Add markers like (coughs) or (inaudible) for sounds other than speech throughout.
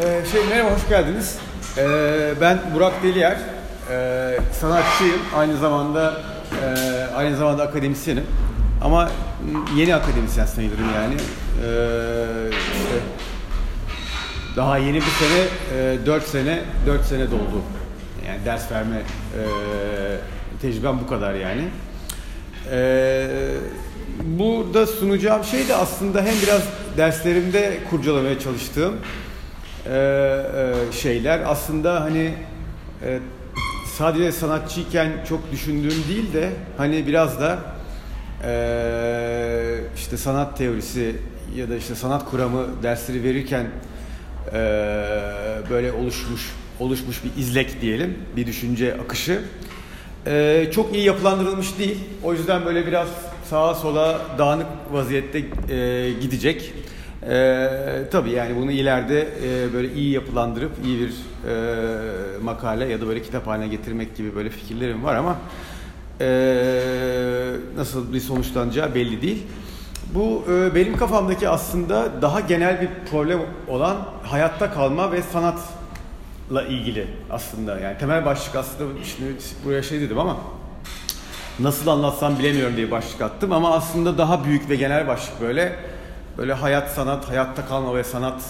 Ee, şey merhaba hoş geldiniz. Ee, ben Burak Deliyer. Ee, sanatçıyım. Aynı zamanda e, aynı zamanda akademisyenim. Ama yeni akademisyen sayılırım yani. İşte daha yeni bir sene, e, 4 sene, 4 sene doldu. Yani ders verme e, tecrübem bu kadar yani. Burada sunacağım şey de aslında hem biraz derslerimde kurcalamaya çalıştığım şeyler. Aslında hani e, sadece sanatçıyken çok düşündüğüm değil de hani biraz da e, işte sanat teorisi ya da işte sanat kuramı dersleri verirken e, böyle oluşmuş oluşmuş bir izlek diyelim, bir düşünce akışı. E, çok iyi yapılandırılmış değil. O yüzden böyle biraz sağa sola dağınık vaziyette e, gidecek. E, tabii yani bunu ileride e, böyle iyi yapılandırıp iyi bir e, makale ya da böyle kitap haline getirmek gibi böyle fikirlerim var ama e, nasıl bir sonuçlanacağı belli değil. Bu e, benim kafamdaki aslında daha genel bir problem olan hayatta kalma ve sanatla ilgili aslında. Yani temel başlık aslında şimdi buraya şey dedim ama nasıl anlatsam bilemiyorum diye başlık attım ama aslında daha büyük ve genel başlık böyle böyle hayat sanat, hayatta kalma ve sanat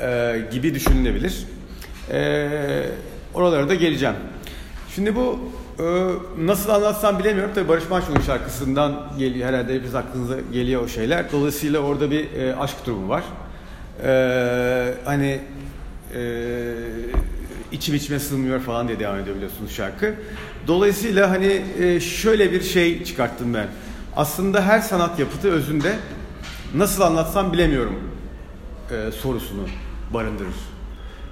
e, gibi düşünülebilir. E, oralara da geleceğim. Şimdi bu e, nasıl anlatsam bilemiyorum. Tabii Barış Manço'nun şarkısından geliyor herhalde hepiniz aklınıza geliyor o şeyler. Dolayısıyla orada bir e, aşk durumu var. E, hani e, içim içime sığmıyor falan diye devam ediyor biliyorsunuz şarkı. Dolayısıyla hani e, şöyle bir şey çıkarttım ben. Aslında her sanat yapıtı özünde nasıl anlatsam bilemiyorum e, sorusunu barındırır.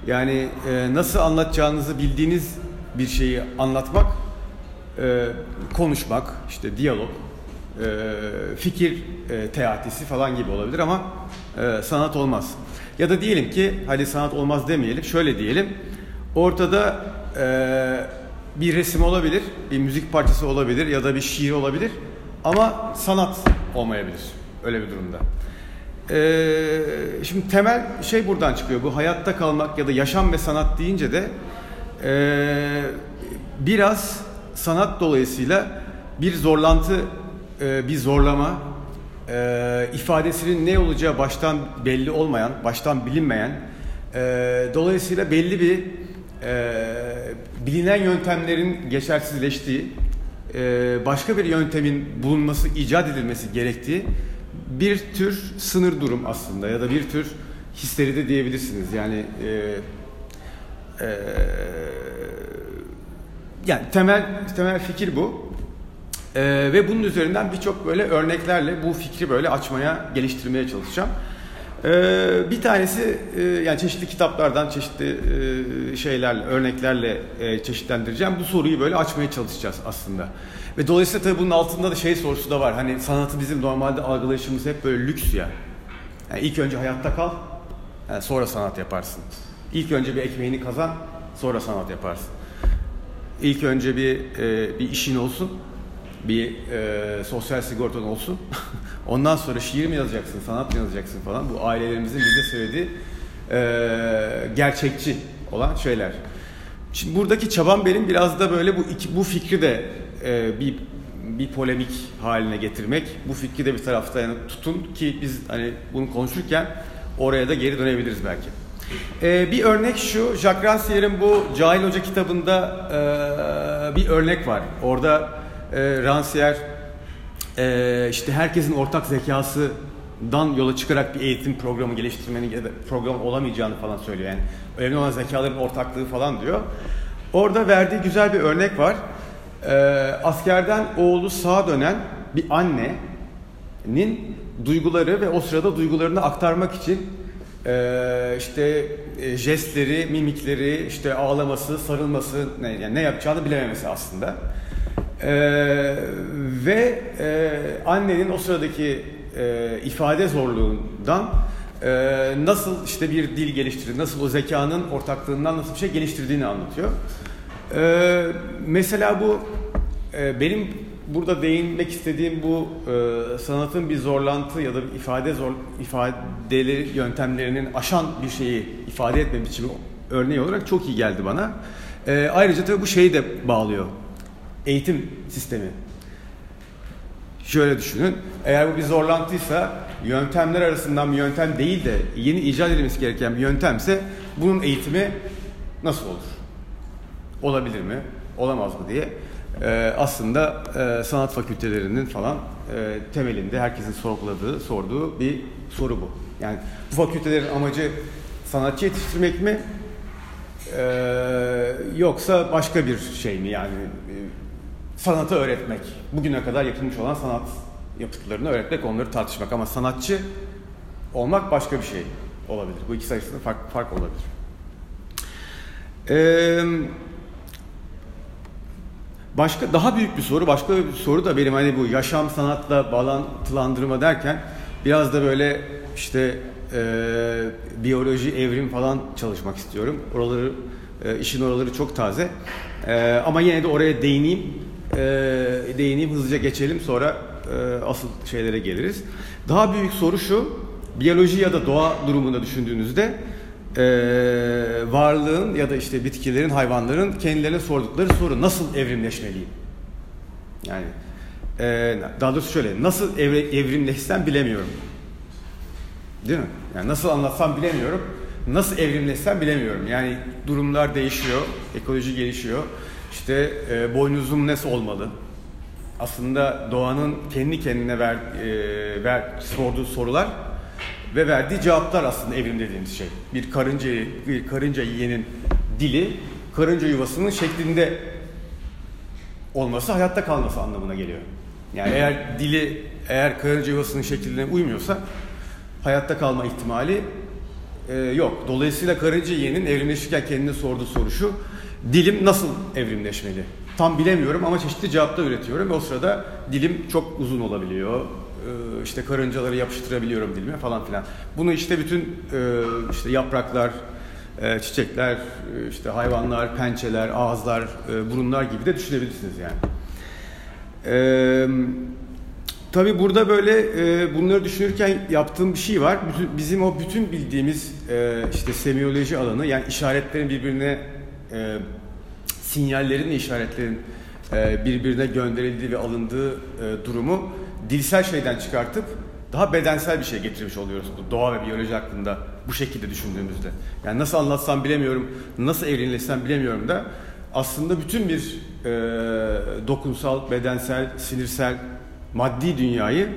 Yani e, nasıl anlatacağınızı bildiğiniz bir şeyi anlatmak, e, konuşmak, işte diyalog, e, fikir e, teatisi falan gibi olabilir ama e, sanat olmaz. Ya da diyelim ki, hadi sanat olmaz demeyelim, şöyle diyelim, ortada e, bir resim olabilir, bir müzik parçası olabilir ya da bir şiir olabilir ama sanat olmayabilir öyle bir durumda. Ee, şimdi temel şey buradan çıkıyor. Bu hayatta kalmak ya da yaşam ve sanat deyince de e, biraz sanat dolayısıyla bir zorlantı, e, bir zorlama, e, ifadesinin ne olacağı baştan belli olmayan, baştan bilinmeyen, e, dolayısıyla belli bir e, bilinen yöntemlerin geçersizleştiği, e, başka bir yöntemin bulunması, icat edilmesi gerektiği bir tür sınır durum aslında ya da bir tür histeri de diyebilirsiniz. Yani e, e, yani temel temel fikir bu. E, ve bunun üzerinden birçok böyle örneklerle bu fikri böyle açmaya, geliştirmeye çalışacağım. E, bir tanesi e, yani çeşitli kitaplardan, çeşitli e, şeylerle, örneklerle e, çeşitlendireceğim. Bu soruyu böyle açmaya çalışacağız aslında. Ve dolayısıyla tabii bunun altında da şey sorusu da var. Hani sanatı bizim normalde algılayışımız hep böyle lüks ya. Yani ilk önce hayatta kal, yani sonra sanat yaparsın. İlk önce bir ekmeğini kazan, sonra sanat yaparsın. İlk önce bir e, bir işin olsun, bir e, sosyal sigortan olsun. (laughs) Ondan sonra şiir mi yazacaksın, sanat mı yazacaksın falan. Bu ailelerimizin bize söylediği e, gerçekçi olan şeyler. Şimdi buradaki çabam benim biraz da böyle bu iki, bu fikri de e, bir bir polemik haline getirmek. Bu fikri de bir tarafta yani tutun ki biz hani bunu konuşurken oraya da geri dönebiliriz belki. Ee, bir örnek şu, Jacques Rancière'in bu Cahil Hoca kitabında e, bir örnek var. Orada e, Rancière e, işte herkesin ortak zekasından yola çıkarak bir eğitim programı geliştirmenin ya da program olamayacağını falan söylüyor. Yani önemli olan zekaların ortaklığı falan diyor. Orada verdiği güzel bir örnek var e, askerden oğlu sağa dönen bir annenin duyguları ve o sırada duygularını aktarmak için e, işte e, jestleri, mimikleri, işte ağlaması, sarılması, ne, yani ne yapacağını bilememesi aslında. E, ve e, annenin o sıradaki e, ifade zorluğundan e, nasıl işte bir dil geliştirdiğini, nasıl o zekanın ortaklığından nasıl bir şey geliştirdiğini anlatıyor. Ee, mesela bu e, benim burada değinmek istediğim bu e, sanatın bir zorlantı ya da bir ifade zor ifadeleri yöntemlerinin aşan bir şeyi ifade etme biçimi örneği olarak çok iyi geldi bana. E, ayrıca tabii bu şeyi de bağlıyor. Eğitim sistemi. Şöyle düşünün. Eğer bu bir zorlantıysa yöntemler arasından bir yöntem değil de yeni icat edilmesi gereken bir yöntemse bunun eğitimi nasıl olur? Olabilir mi? Olamaz mı diye e, aslında e, sanat fakültelerinin falan e, temelinde herkesin sorguladığı, sorduğu bir soru bu. Yani bu fakültelerin amacı sanatçı yetiştirmek mi? E, yoksa başka bir şey mi yani e, sanatı öğretmek? Bugüne kadar yapılmış olan sanat yapıtlarını öğretmek, onları tartışmak ama sanatçı olmak başka bir şey olabilir. Bu ikisi arasında fark, fark olabilir. Eee Başka daha büyük bir soru, başka bir soru da benim hani bu yaşam sanatla bağlantılandırma derken biraz da böyle işte e, biyoloji, evrim falan çalışmak istiyorum. Oraları e, işin oraları çok taze. E, ama yine de oraya değineyim. E, değineyim hızlıca geçelim sonra e, asıl şeylere geliriz. Daha büyük soru şu. Biyoloji ya da doğa durumunda düşündüğünüzde e, varlığın ya da işte bitkilerin, hayvanların kendilerine sordukları soru nasıl evrimleşmeliyim? Yani e, daha doğrusu şöyle nasıl evre, evrimleşsem bilemiyorum. Değil mi? Yani nasıl anlatsam bilemiyorum. Nasıl evrimleşsem bilemiyorum. Yani durumlar değişiyor, ekoloji gelişiyor. İşte e, boynuzum nasıl olmalı? Aslında doğanın kendi kendine ver, e, ver sorduğu sorular ve verdiği cevaplar aslında evrim dediğimiz şey. Bir karınca bir karınca yiyenin dili karınca yuvasının şeklinde olması hayatta kalması anlamına geliyor. Yani eğer dili eğer karınca yuvasının şekline uymuyorsa hayatta kalma ihtimali e, yok. Dolayısıyla karınca yiyenin evrimleşirken kendine sorduğu soru şu. Dilim nasıl evrimleşmeli? Tam bilemiyorum ama çeşitli cevaplar üretiyorum ve o sırada dilim çok uzun olabiliyor işte karıncaları yapıştırabiliyorum dilime falan filan. Bunu işte bütün e, işte yapraklar, e, çiçekler, işte hayvanlar, pençeler, ağızlar, burunlar gibi de düşünebilirsiniz yani. Tabi burada böyle bunları düşünürken yaptığım bir şey var. Bizim o bütün bildiğimiz işte semiyoloji alanı yani işaretlerin birbirine sinyallerin ve işaretlerin birbirine gönderildiği ve alındığı durumu dilsel şeyden çıkartıp daha bedensel bir şey getirmiş oluyoruz bu doğa ve biyoloji hakkında bu şekilde düşündüğümüzde. Yani nasıl anlatsam bilemiyorum, nasıl evrimleşsem bilemiyorum da aslında bütün bir e, dokunsal, bedensel, sinirsel, maddi dünyayı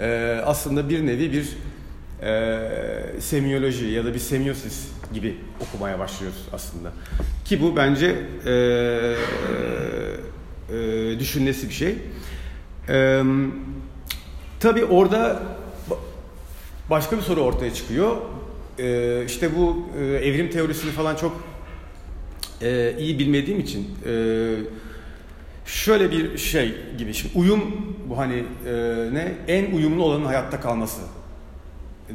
e, aslında bir nevi bir e, semiyoloji ya da bir semiosis gibi okumaya başlıyoruz aslında. Ki bu bence e, e, düşünmesi bir şey. Eee Tabii orada başka bir soru ortaya çıkıyor. Ee, işte bu e, evrim teorisini falan çok e, iyi bilmediğim için e, şöyle bir şey gibi. Şimdi uyum bu hani ne en uyumlu olanın hayatta kalması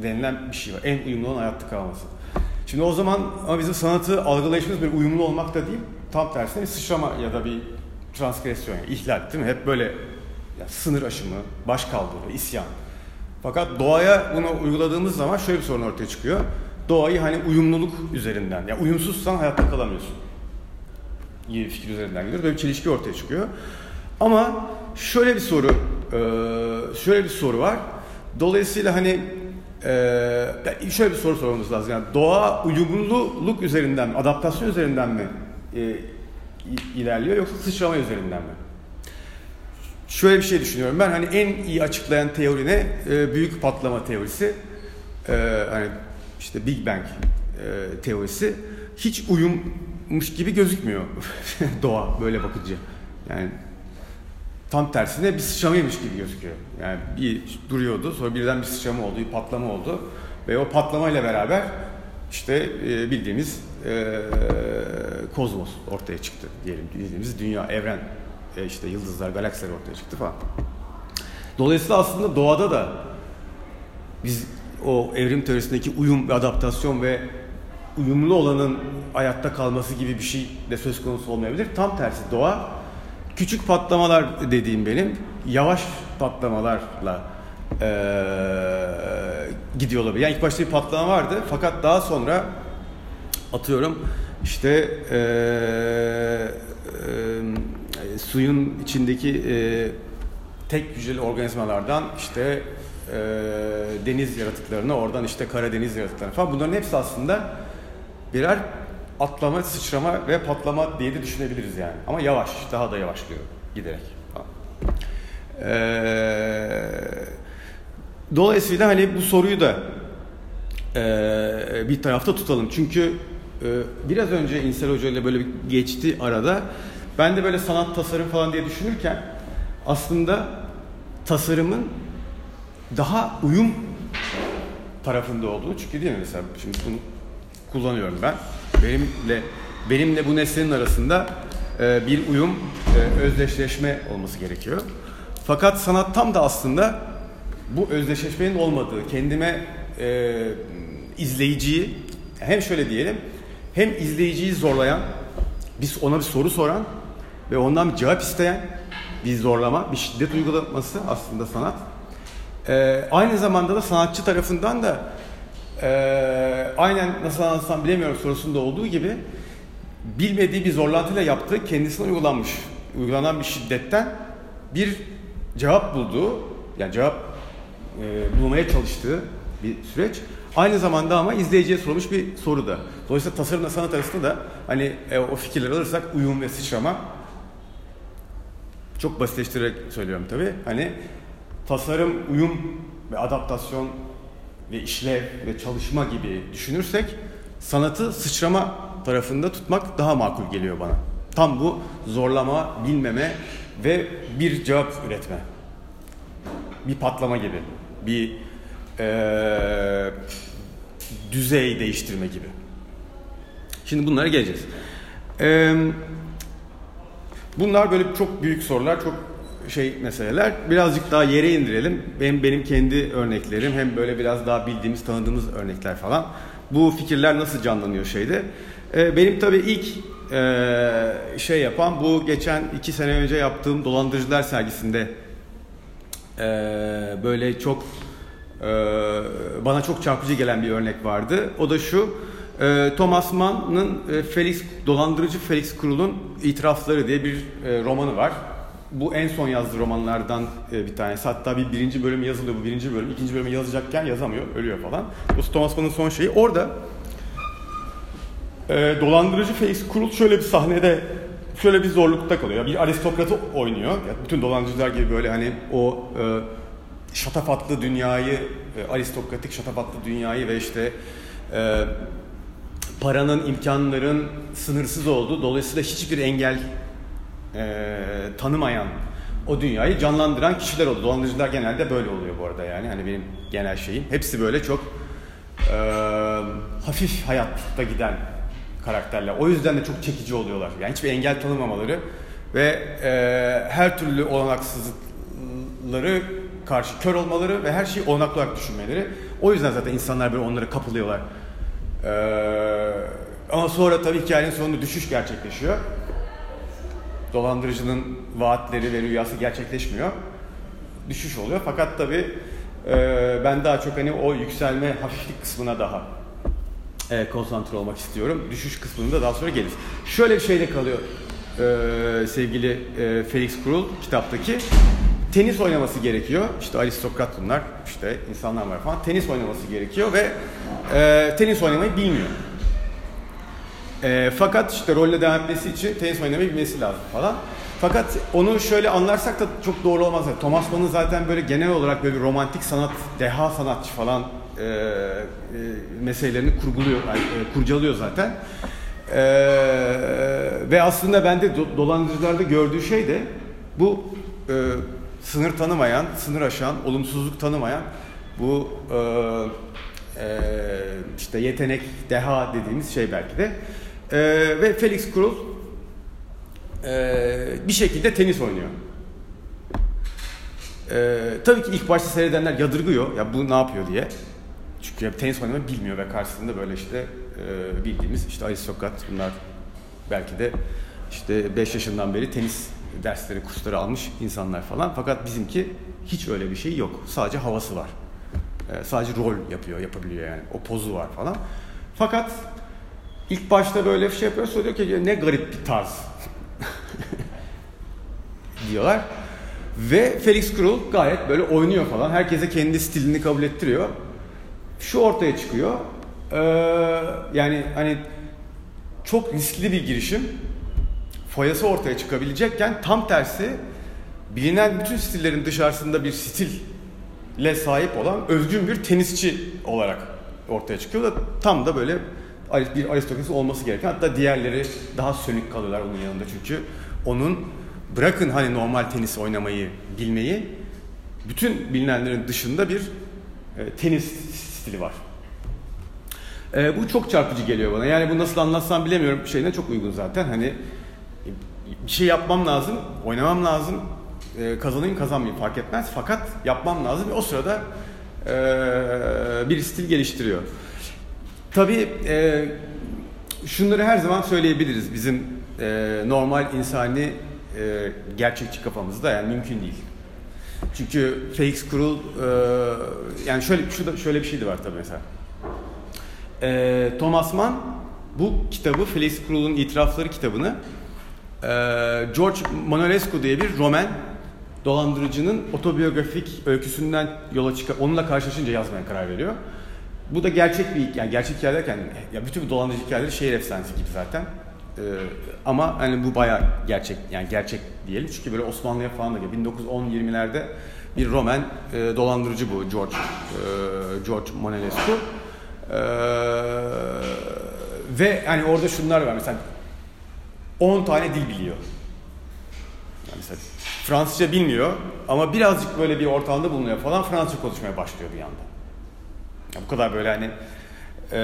denilen bir şey var. En uyumlu olan hayatta kalması. Şimdi o zaman ama bizim sanatı algılayışımız bir uyumlu olmak da değil. Tam tersine bir sıçrama ya da bir transgresyon, yani ihlal değil mi? Hep böyle yani sınır aşımı, baş kaldırı, isyan. Fakat doğaya bunu uyguladığımız zaman şöyle bir sorun ortaya çıkıyor. Doğayı hani uyumluluk üzerinden, yani uyumsuzsan hayatta kalamıyorsun. İyi bir fikir üzerinden gidiyoruz. Böyle bir çelişki ortaya çıkıyor. Ama şöyle bir soru, şöyle bir soru var. Dolayısıyla hani şöyle bir soru sormamız lazım. Yani doğa uyumluluk üzerinden adaptasyon üzerinden mi ilerliyor yoksa sıçrama üzerinden mi? Şöyle bir şey düşünüyorum. Ben hani en iyi açıklayan teori ne? E, büyük patlama teorisi. E, hani işte Big Bang e, teorisi. Hiç uyummuş gibi gözükmüyor (laughs) doğa böyle bakınca. Yani tam tersine bir sıçramaymış gibi gözüküyor. Yani bir duruyordu sonra birden bir sıçrama oldu, bir patlama oldu. Ve o patlamayla beraber işte e, bildiğimiz e, kozmos ortaya çıktı diyelim. Bildiğimiz dünya, evren e işte yıldızlar, galaksiler ortaya çıktı falan. Dolayısıyla aslında doğada da biz o evrim teorisindeki uyum ve adaptasyon ve uyumlu olanın hayatta kalması gibi bir şey de söz konusu olmayabilir. Tam tersi doğa küçük patlamalar dediğim benim yavaş patlamalarla e, gidiyor olabilir. Yani ilk başta bir patlama vardı fakat daha sonra atıyorum işte e, e, suyun içindeki e, tek hücreli organizmalardan işte e, deniz yaratıklarına oradan işte Karadeniz yaratıklarına falan bunların hepsi aslında birer atlama, sıçrama ve patlama diye de düşünebiliriz yani. Ama yavaş, daha da yavaşlıyor giderek. Ee, dolayısıyla hani bu soruyu da e, bir tarafta tutalım. Çünkü e, biraz önce İnsel Hoca ile böyle geçti arada. Ben de böyle sanat tasarım falan diye düşünürken aslında tasarımın daha uyum tarafında olduğunu çünkü değil mi mesela şimdi bunu kullanıyorum ben. Benimle benimle bu nesnenin arasında e, bir uyum e, özdeşleşme olması gerekiyor. Fakat sanat tam da aslında bu özdeşleşmenin olmadığı kendime e, izleyiciyi hem şöyle diyelim hem izleyiciyi zorlayan biz ona bir soru soran ve ondan bir cevap isteyen bir zorlama, bir şiddet uygulaması aslında sanat. Ee, aynı zamanda da sanatçı tarafından da e, aynen nasıl anlatsam bilemiyorum sorusunda olduğu gibi bilmediği bir zorlantıyla yaptığı kendisine uygulanmış, uygulanan bir şiddetten bir cevap bulduğu, yani cevap e, bulmaya çalıştığı bir süreç. Aynı zamanda ama izleyiciye sorulmuş bir soru da. Dolayısıyla tasarımla sanat arasında da hani e, o fikirleri alırsak uyum ve sıçrama çok basitleştirerek söylüyorum tabii. Hani tasarım, uyum ve adaptasyon ve işlev ve çalışma gibi düşünürsek sanatı sıçrama tarafında tutmak daha makul geliyor bana. Tam bu zorlama, bilmeme ve bir cevap üretme. Bir patlama gibi. Bir ee, düzey değiştirme gibi. Şimdi bunlara geleceğiz. Ee, bunlar böyle çok büyük sorular, çok şey meseleler. Birazcık daha yere indirelim. Benim benim kendi örneklerim hem böyle biraz daha bildiğimiz, tanıdığımız örnekler falan. Bu fikirler nasıl canlanıyor şeyde? Ee, benim tabii ilk e, şey yapan bu geçen iki sene önce yaptığım Dolandırıcılar sergisinde e, böyle çok e, bana çok çarpıcı gelen bir örnek vardı. O da şu. E, Thomas Mann'ın e, Felix Dolandırıcı Felix Krul'un İtirafları diye bir e, romanı var. Bu en son yazdığı romanlardan e, bir tanesi. Hatta bir birinci bölüm yazılıyor bu birinci bölüm. ikinci bölümü yazacakken yazamıyor, ölüyor falan. Bu Thomas Mann'ın son şeyi. Orada e, dolandırıcı Felix Krul şöyle bir sahnede şöyle bir zorlukta kalıyor. Bir aristokratı oynuyor. Yani bütün dolandırıcılar gibi böyle hani o e, şatafatlı dünyayı, e, aristokratik şatafatlı dünyayı ve işte e, paranın, imkanların sınırsız olduğu, dolayısıyla hiçbir engel e, tanımayan o dünyayı canlandıran kişiler oldu. Dolandırıcılar genelde böyle oluyor bu arada yani. Hani benim genel şeyim. Hepsi böyle çok e, hafif hayatta giden karakterler. O yüzden de çok çekici oluyorlar. Yani hiçbir engel tanımamaları ve e, her türlü olanaksızlıkları karşı kör olmaları ve her şeyi olanaklı olarak düşünmeleri. O yüzden zaten insanlar böyle onlara kapılıyorlar. Ee, ama sonra tabii hikayenin sonunda düşüş gerçekleşiyor. Dolandırıcının vaatleri ve rüyası gerçekleşmiyor. Düşüş oluyor. Fakat tabii e, ben daha çok hani o yükselme hafiflik kısmına daha e, konsantre olmak istiyorum. Düşüş kısmında daha sonra gelir. Şöyle bir şey de kalıyor e, sevgili e, Felix Krul kitaptaki tenis oynaması gerekiyor. İşte aristokrat bunlar, işte insanlar var falan. Tenis oynaması gerekiyor ve e, tenis oynamayı bilmiyor. E, fakat işte rolle devam etmesi için tenis oynamayı bilmesi lazım falan. Fakat onu şöyle anlarsak da çok doğru olmaz. Thomas Mann'ın zaten böyle genel olarak böyle bir romantik sanat, deha sanatçı falan e, e, meselelerini kurguluyor, yani, e, kurcalıyor zaten. E, ve aslında bende do, dolandırıcılarda gördüğü şey de bu e, sınır tanımayan, sınır aşan, olumsuzluk tanımayan bu e, e, işte yetenek, deha dediğimiz şey belki de. E, ve Felix Krul e, bir şekilde tenis oynuyor. E, tabii ki ilk başta seyredenler yadırgıyor ya bu ne yapıyor diye. Çünkü tenis oynamayı bilmiyor ve karşısında böyle işte e, bildiğimiz işte aristokrat bunlar belki de işte 5 yaşından beri tenis dersleri, kursları almış insanlar falan. Fakat bizimki hiç öyle bir şey yok. Sadece havası var. Ee, sadece rol yapıyor, yapabiliyor yani. O pozu var falan. Fakat ilk başta böyle bir şey yapıyor. Diyor ki ne garip bir tarz. (laughs) diyorlar. Ve Felix Krull gayet böyle oynuyor falan. Herkese kendi stilini kabul ettiriyor. Şu ortaya çıkıyor. Ee, yani hani çok riskli bir girişim. Foyası ortaya çıkabilecekken tam tersi bilinen bütün stillerin dışarısında bir stille sahip olan özgün bir tenisçi olarak ortaya çıkıyor da tam da böyle bir aristokrasi olması gereken hatta diğerleri daha sönük kalıyorlar onun yanında çünkü onun bırakın hani normal tenis oynamayı bilmeyi bütün bilinenlerin dışında bir e, tenis stili var. E, bu çok çarpıcı geliyor bana. Yani bu nasıl anlatsam bilemiyorum. Şeyine çok uygun zaten. Hani bir şey yapmam lazım, oynamam lazım. E, kazanayım kazanmayayım fark etmez. Fakat yapmam lazım. O sırada e, bir stil geliştiriyor. Tabii e, şunları her zaman söyleyebiliriz. Bizim e, normal insani e, gerçekçi kafamızda yani mümkün değil. Çünkü Felix Krull e, yani şöyle şurada şöyle bir şey de var tabii mesela. E, Thomas Mann bu kitabı Felix Krull'un itirafları kitabını George Manolescu diye bir Roman dolandırıcının otobiyografik öyküsünden yola çıkar onunla karşılaşınca yazmaya karar veriyor. Bu da gerçek bir yani gerçek hikaye derken ya bütün bu dolandırıcı hikayeleri şehir efsanesi gibi zaten. Ee, ama hani bu bayağı gerçek yani gerçek diyelim çünkü böyle Osmanlı'ya falan da 1910-20'lerde bir Roman e, dolandırıcı bu George e, George Monelescu. E, ve hani orada şunlar var mesela 10 tane dil biliyor. Yani mesela Fransızca bilmiyor ama birazcık böyle bir ortamda bulunuyor falan Fransızca konuşmaya başlıyor bir anda. Ya bu kadar böyle hani e,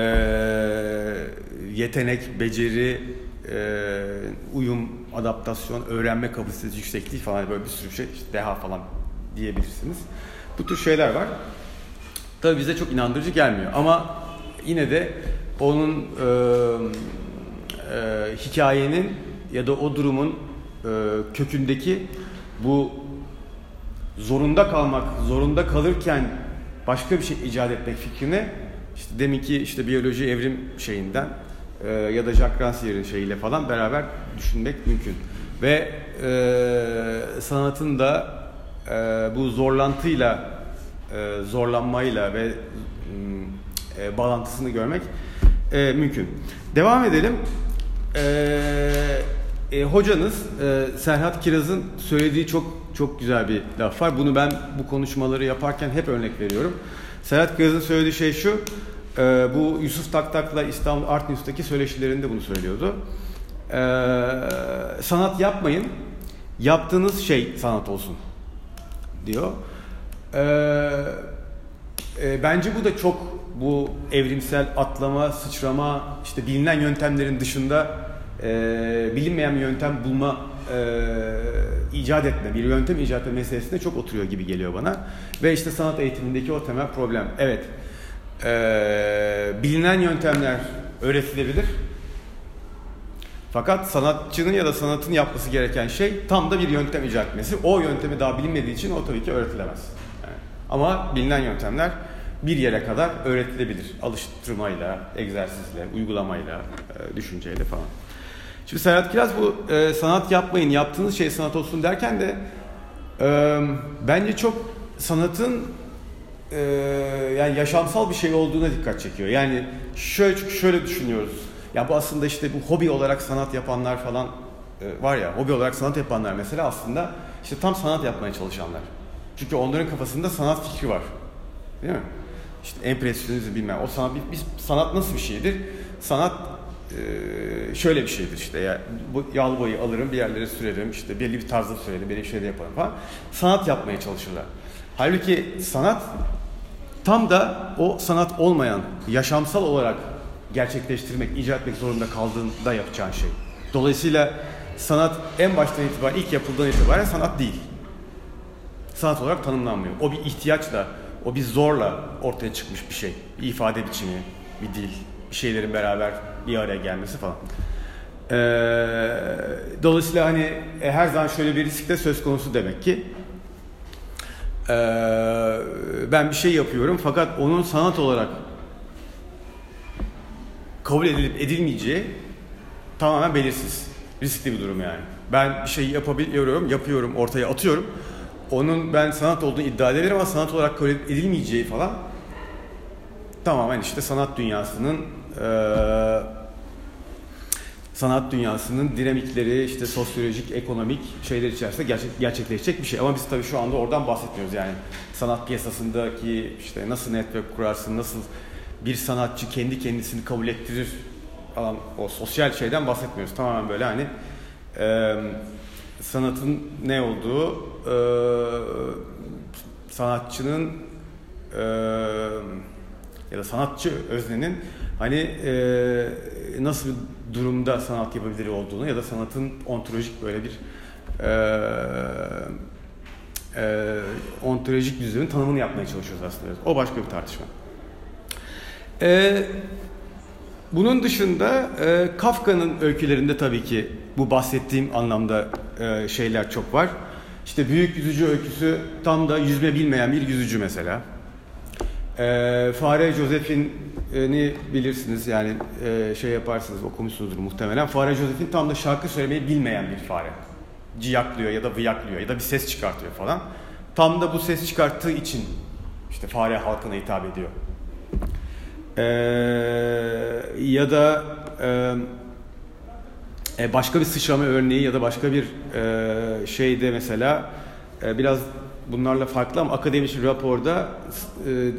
yetenek, beceri, e, uyum, adaptasyon, öğrenme kapasitesi yüksekliği falan böyle bir sürü şey, işte deha falan diyebilirsiniz. Bu tür şeyler var. Tabii bize çok inandırıcı gelmiyor ama yine de onun e, e, hikayenin ya da o durumun e, kökündeki bu zorunda kalmak, zorunda kalırken başka bir şey icat etmek fikrine işte deminki işte biyoloji evrim şeyinden e, ya da Jacques Rancière'in şeyiyle falan beraber düşünmek mümkün. Ve e, sanatın da e, bu zorlantıyla, e, zorlanmayla ve e, bağlantısını görmek e, mümkün. Devam edelim. E, e, hocanız e, Serhat Kiraz'ın söylediği çok çok güzel bir laf var. Bunu ben bu konuşmaları yaparken hep örnek veriyorum. Serhat Kiraz'ın söylediği şey şu. E, bu Yusuf Taktak'la İstanbul Art News'taki söyleşilerinde bunu söylüyordu. E, sanat yapmayın. Yaptığınız şey sanat olsun diyor. E, e, bence bu da çok bu evrimsel atlama, sıçrama, işte bilinen yöntemlerin dışında e, bilinmeyen bir yöntem bulma, e, icat etme, bir yöntem icat etme meselesine çok oturuyor gibi geliyor bana. Ve işte sanat eğitimindeki o temel problem. Evet, e, bilinen yöntemler öğretilebilir. Fakat sanatçının ya da sanatın yapması gereken şey tam da bir yöntem icat etmesi. O yöntemi daha bilinmediği için o tabii ki öğretilemez. Yani. Ama bilinen yöntemler bir yere kadar öğretilebilir. Alıştırmayla, egzersizle, uygulamayla, e, düşünceyle falan. Şimdi Serhat Kiraz bu e, sanat yapmayın, yaptığınız şey sanat olsun derken de e, bence çok sanatın e, yani yaşamsal bir şey olduğuna dikkat çekiyor. Yani şöyle şöyle düşünüyoruz. Ya bu aslında işte bu hobi olarak sanat yapanlar falan e, var ya, hobi olarak sanat yapanlar mesela aslında işte tam sanat yapmaya çalışanlar. Çünkü onların kafasında sanat fikri var. Değil mi? İşte empresyonizm bilmem. O sanat, biz sanat nasıl bir şeydir? Sanat e, şöyle bir şeydir işte ya bu yağlı boyayı alırım bir yerlere sürerim işte belli bir tarzda sürerim belli bir şeyde yaparım falan. Sanat yapmaya çalışırlar. Halbuki sanat tam da o sanat olmayan yaşamsal olarak gerçekleştirmek, icat etmek zorunda kaldığında yapacağın şey. Dolayısıyla sanat en baştan itibaren ilk yapıldığından itibaren sanat değil. Sanat olarak tanımlanmıyor. O bir ihtiyaçla, o bir zorla ortaya çıkmış bir şey. Bir ifade biçimi, bir dil, bir şeylerin beraber bir araya gelmesi falan. E, dolayısıyla hani e, her zaman şöyle bir risk de söz konusu demek ki. E, ben bir şey yapıyorum fakat onun sanat olarak kabul edilip edilmeyeceği tamamen belirsiz. Riskli bir durum yani. Ben bir şey yapabiliyorum, yapıyorum, ortaya atıyorum. Onun ben sanat olduğunu iddia ederim ama sanat olarak kabul edilmeyeceği falan tamamen işte sanat dünyasının e, sanat dünyasının dinamikleri, işte sosyolojik, ekonomik şeyler içerisinde gerçek, gerçekleşecek bir şey. Ama biz tabii şu anda oradan bahsetmiyoruz yani. Sanat piyasasındaki işte nasıl network kurarsın, nasıl bir sanatçı kendi kendisini kabul ettirir falan o sosyal şeyden bahsetmiyoruz. Tamamen böyle hani e, sanatın ne olduğu, e, sanatçının e, ya da sanatçı öznenin hani e, nasıl bir durumda sanat yapabilir olduğunu ya da sanatın ontolojik böyle bir e, e, ontolojik düzenin tanımını yapmaya çalışıyoruz aslında. O başka bir tartışma. E, bunun dışında e, Kafka'nın öykülerinde tabii ki bu bahsettiğim anlamda e, şeyler çok var. İşte büyük yüzücü öyküsü tam da yüzme bilmeyen bir yüzücü mesela. E, Fare Josephine'i bilirsiniz yani e, şey yaparsınız okumuşsunuzdur muhtemelen. Fare Josephine tam da şarkı söylemeyi bilmeyen bir fare. Ciyaklıyor ya da vıyaklıyor ya da bir ses çıkartıyor falan. Tam da bu ses çıkarttığı için işte fare halkına hitap ediyor. Ee, ya da e, başka bir sıçrama örneği ya da başka bir e, şeyde mesela e, biraz bunlarla farklı ama akademik raporda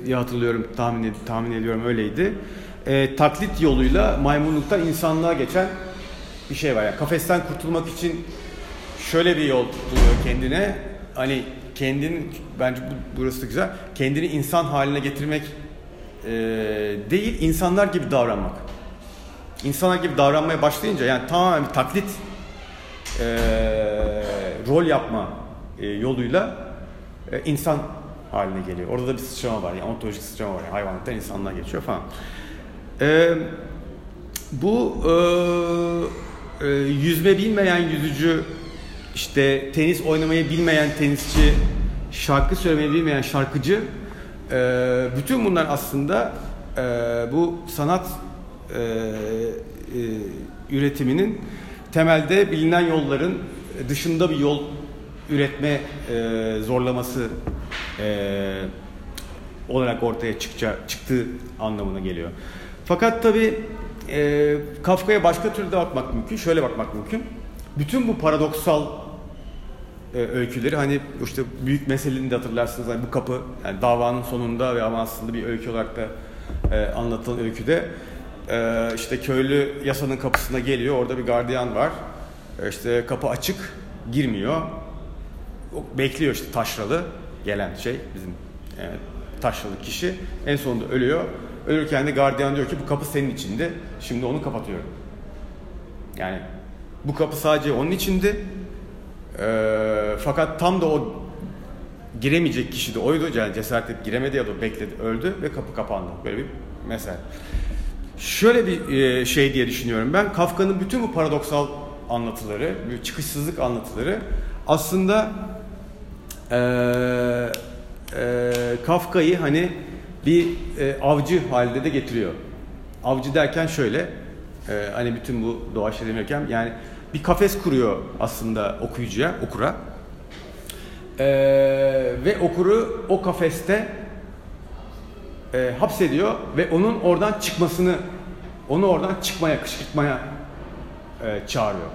e, hatırlıyorum tahmin, tahmin ediyorum öyleydi. E, taklit yoluyla maymunluktan insanlığa geçen bir şey var. Yani kafesten kurtulmak için şöyle bir yol buluyor kendine. Hani kendini bence bu, burası da güzel. Kendini insan haline getirmek e, değil, insanlar gibi davranmak. İnsanlar gibi davranmaya başlayınca yani tamamen bir taklit e, rol yapma e, yoluyla e, insan haline geliyor. Orada da bir sıçrama var. Yani ontolojik sıçrama var. Yani hayvanlıktan insanlığa geçiyor falan. E, bu e, e, yüzme bilmeyen yüzücü, işte tenis oynamayı bilmeyen tenisçi, şarkı söylemeyi bilmeyen şarkıcı, e, bütün bunlar aslında e, bu sanat e, e, üretiminin temelde bilinen yolların dışında bir yol üretme e, zorlaması e, olarak ortaya çıkça, çıktığı anlamına geliyor. Fakat tabi e, Kafka'ya başka türlü de bakmak mümkün. Şöyle bakmak mümkün. Bütün bu paradoksal e, öyküleri hani işte büyük meselenin de hatırlarsınız hani bu kapı yani davanın sonunda ve ama aslında bir öykü olarak da e, anlatılan öyküde e, işte köylü yasanın kapısına geliyor orada bir gardiyan var e, işte kapı açık girmiyor bekliyor işte taşralı gelen şey bizim e, taşralı kişi en sonunda ölüyor ölürken de gardiyan diyor ki bu kapı senin içindi şimdi onu kapatıyorum yani bu kapı sadece onun içindi e, fakat tam da o giremeyecek kişi de oydu. Yani cesaret edip giremedi ya da bekledi, öldü ve kapı kapandı. Böyle bir mesele. Şöyle bir e, şey diye düşünüyorum ben. Kafka'nın bütün bu paradoksal anlatıları, çıkışsızlık anlatıları aslında e, e, Kafka'yı hani bir e, avcı halinde de getiriyor. Avcı derken şöyle, e, hani bütün bu doğa şeyleri yani bir kafes kuruyor aslında okuyucuya, okura. Ee, ve okuru o kafeste e, hapsediyor ve onun oradan çıkmasını, onu oradan çıkmaya, kışkırtmaya e, çağırıyor.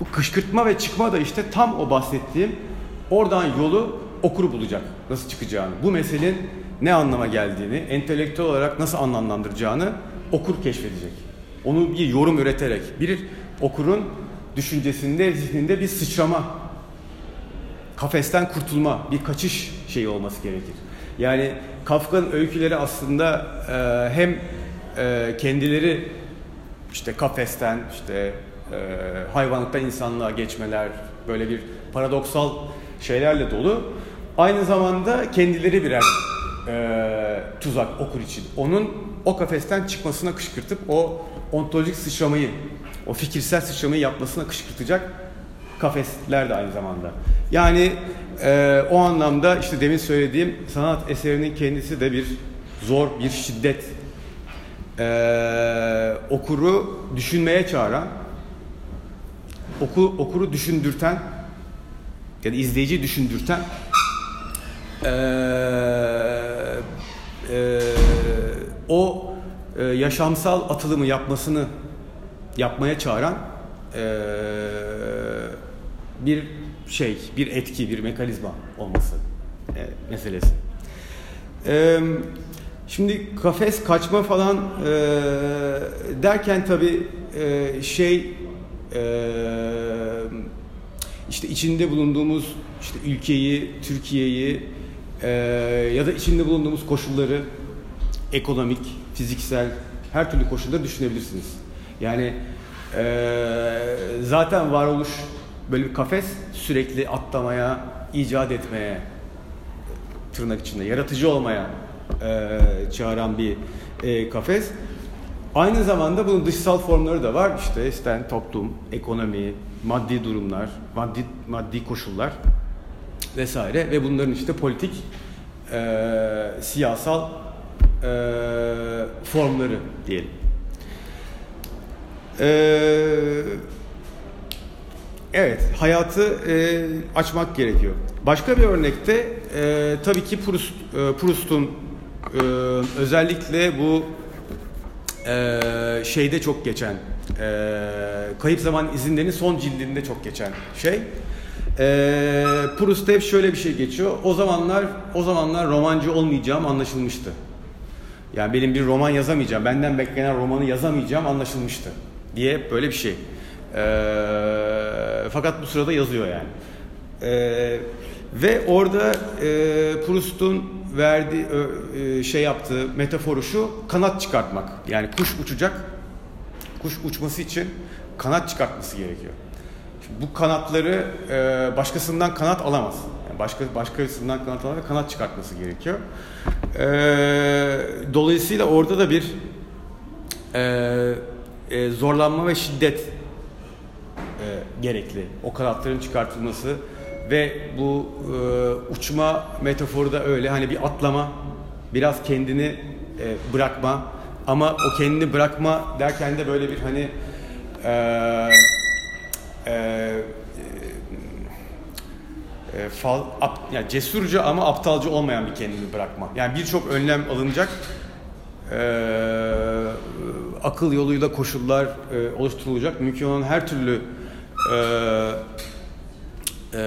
Bu kışkırtma ve çıkma da işte tam o bahsettiğim oradan yolu okuru bulacak. Nasıl çıkacağını, bu meselenin ne anlama geldiğini, entelektüel olarak nasıl anlamlandıracağını okur keşfedecek. Onu bir yorum üreterek, bir okurun düşüncesinde, zihninde bir sıçrama, kafesten kurtulma, bir kaçış şeyi olması gerekir. Yani Kafka'nın öyküleri aslında e, hem e, kendileri işte kafesten, işte e, hayvanlıktan insanlığa geçmeler, böyle bir paradoksal şeylerle dolu. Aynı zamanda kendileri birer e, tuzak okur için. Onun o kafesten çıkmasına kışkırtıp o ontolojik sıçramayı o fikirsel sıçramayı yapmasına kışkırtacak kafesler de aynı zamanda. Yani e, o anlamda işte demin söylediğim sanat eserinin kendisi de bir zor, bir şiddet. E, okuru düşünmeye çağıran, oku, okuru düşündürten ya da izleyici düşündürten e, e, o e, yaşamsal atılımı yapmasını yapmaya çağıran e, bir şey, bir etki, bir mekanizma olması e, meselesi. E, şimdi kafes kaçma falan e, derken tabii e, şey e, işte içinde bulunduğumuz işte ülkeyi, Türkiye'yi e, ya da içinde bulunduğumuz koşulları ekonomik, fiziksel her türlü koşulları düşünebilirsiniz. Yani e, zaten varoluş böyle bir kafes sürekli atlamaya, icat etmeye, tırnak içinde yaratıcı olmaya e, çağıran bir e, kafes. Aynı zamanda bunun dışsal formları da var. İşte isten toplum, ekonomi, maddi durumlar, maddi, maddi koşullar vesaire ve bunların işte politik, e, siyasal e, formları diyelim. Eee Evet, hayatı e, açmak gerekiyor. Başka bir örnekte e, tabii ki Proust, e, Proust'un e, özellikle bu e, şeyde çok geçen, e, Kayıp Zaman izinlerinin son cildinde çok geçen şey. E, Proust'ta hep şöyle bir şey geçiyor. O zamanlar, o zamanlar romancı olmayacağım anlaşılmıştı. Yani benim bir roman yazamayacağım, benden beklenen romanı yazamayacağım anlaşılmıştı diye böyle bir şey. E, fakat bu sırada yazıyor yani. E, ve orada e, Proust'un verdiği e, şey yaptığı metaforu şu kanat çıkartmak. Yani kuş uçacak. Kuş uçması için kanat çıkartması gerekiyor. Şimdi bu kanatları e, başkasından kanat alamaz. Yani başka başkasından kanat alamaz ve kanat çıkartması gerekiyor. E, dolayısıyla orada da bir e, e, zorlanma ve şiddet e, gerekli. O kanatların çıkartılması ve bu e, uçma metaforu da öyle. Hani bir atlama, biraz kendini e, bırakma ama o kendini bırakma derken de böyle bir hani e, e, e, fal, ap, yani cesurca ama aptalca olmayan bir kendini bırakma. Yani birçok önlem alınacak. E, akıl yoluyla koşullar e, oluşturulacak. Mümkün olan her türlü e, e,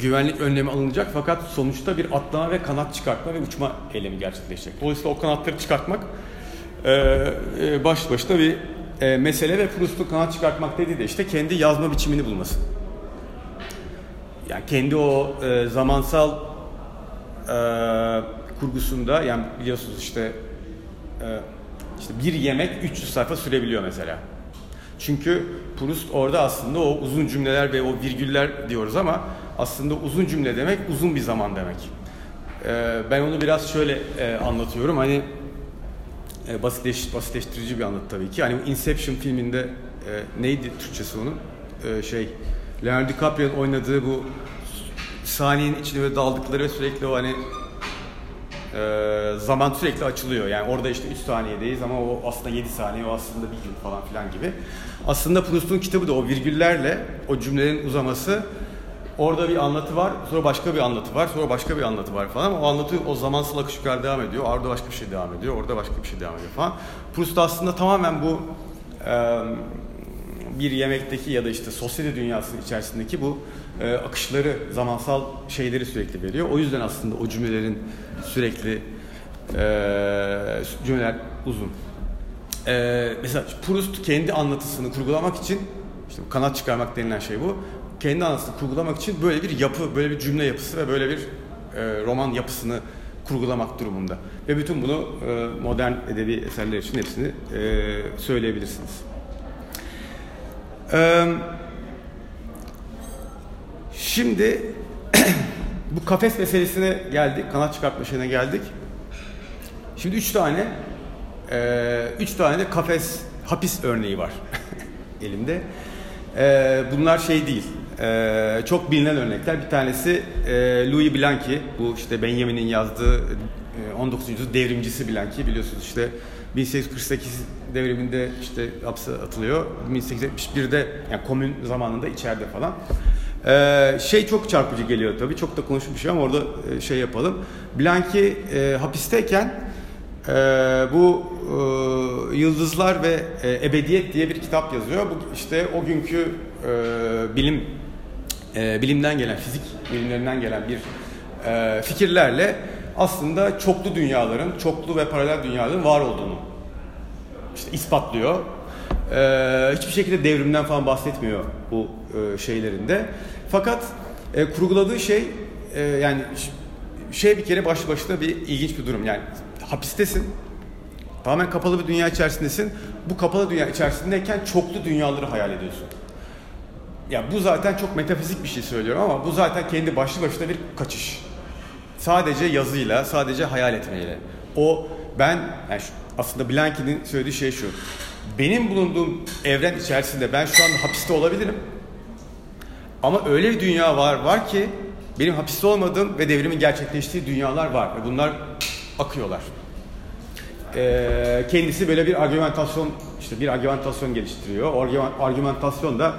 güvenlik önlemi alınacak fakat sonuçta bir atlama ve kanat çıkartma ve uçma eylemi gerçekleşecek. Dolayısıyla o kanatları çıkartmak e, e, baş başına bir e, mesele ve Proust'un kanat çıkartmak dediği de işte kendi yazma biçimini bulması. Yani kendi o e, zamansal e, kurgusunda yani biliyorsunuz işte e, işte bir yemek 300 sayfa sürebiliyor mesela. Çünkü Proust orada aslında o uzun cümleler ve o virgüller diyoruz ama aslında uzun cümle demek uzun bir zaman demek. Ee, ben onu biraz şöyle e, anlatıyorum. Hani e, basitleş, basitleştirici bir anlatı tabii ki. Hani Inception filminde e, neydi Türkçesi onun? E, şey Leonardo DiCaprio'nun oynadığı bu saniyenin içine böyle daldıkları ve sürekli o hani e, zaman sürekli açılıyor. Yani orada işte 3 saniyedeyiz ama o aslında 7 saniye, o aslında bir gün falan filan gibi. Aslında Proust'un kitabı da o virgüllerle o cümlelerin uzaması orada bir anlatı var, sonra başka bir anlatı var, sonra başka bir anlatı var falan o anlatı o zamansal akış yukarı devam ediyor. Orada başka bir şey devam ediyor, orada başka bir şey devam ediyor falan. Proust aslında tamamen bu e, bir yemekteki ya da işte sosyete dünyasının içerisindeki bu e, akışları, zamansal şeyleri sürekli veriyor. O yüzden aslında o cümlelerin sürekli e, cümleler uzun. E, mesela Proust kendi anlatısını kurgulamak için, işte kanat çıkarmak denilen şey bu. Kendi anlatısını kurgulamak için böyle bir yapı, böyle bir cümle yapısı ve böyle bir e, roman yapısını kurgulamak durumunda. Ve bütün bunu e, modern edebi eserler için hepsini e, söyleyebilirsiniz. Ee, şimdi (clears throat) bu kafes meselesine geldik, kanat çıkartma şeyine geldik. Şimdi üç tane, e, üç tane de kafes hapis örneği var (laughs) elimde. E, bunlar şey değil. E, çok bilinen örnekler. Bir tanesi e, Louis Blanqui. Bu işte Benjamin'in yazdığı e, 19. yüzyıl devrimcisi Blanqui biliyorsunuz işte 1848 devriminde işte hapse atılıyor. 1871'de yani komün zamanında içeride falan. Ee, şey çok çarpıcı geliyor tabii. Çok da konuşmuş ama orada e, şey yapalım. Blanqui e, hapisteyken e, bu e, Yıldızlar ve e, Ebediyet diye bir kitap yazıyor. Bu işte o günkü e, bilim e, bilimden gelen, fizik bilimlerinden gelen bir e, fikirlerle aslında çoklu dünyaların, çoklu ve paralel dünyaların var olduğunu işte ispatlıyor. Ee, hiçbir şekilde devrimden falan bahsetmiyor bu e, şeylerinde. Fakat e, kurguladığı şey e, yani şey bir kere başlı başına bir ilginç bir durum. Yani hapistesin. Tamamen kapalı bir dünya içerisindesin. Bu kapalı dünya içerisindeyken çoklu dünyaları hayal ediyorsun. Ya bu zaten çok metafizik bir şey söylüyorum ama bu zaten kendi başlı başına bir kaçış. Sadece yazıyla, sadece hayal etmeyle. O ben yani şu, aslında Blanky'nin söylediği şey şu. Benim bulunduğum evren içerisinde ben şu anda hapiste olabilirim. Ama öyle bir dünya var var ki benim hapiste olmadığım ve devrimin gerçekleştiği dünyalar var ve bunlar akıyorlar. Ee, kendisi böyle bir argümantasyon işte bir argümantasyon geliştiriyor. O argümantasyon da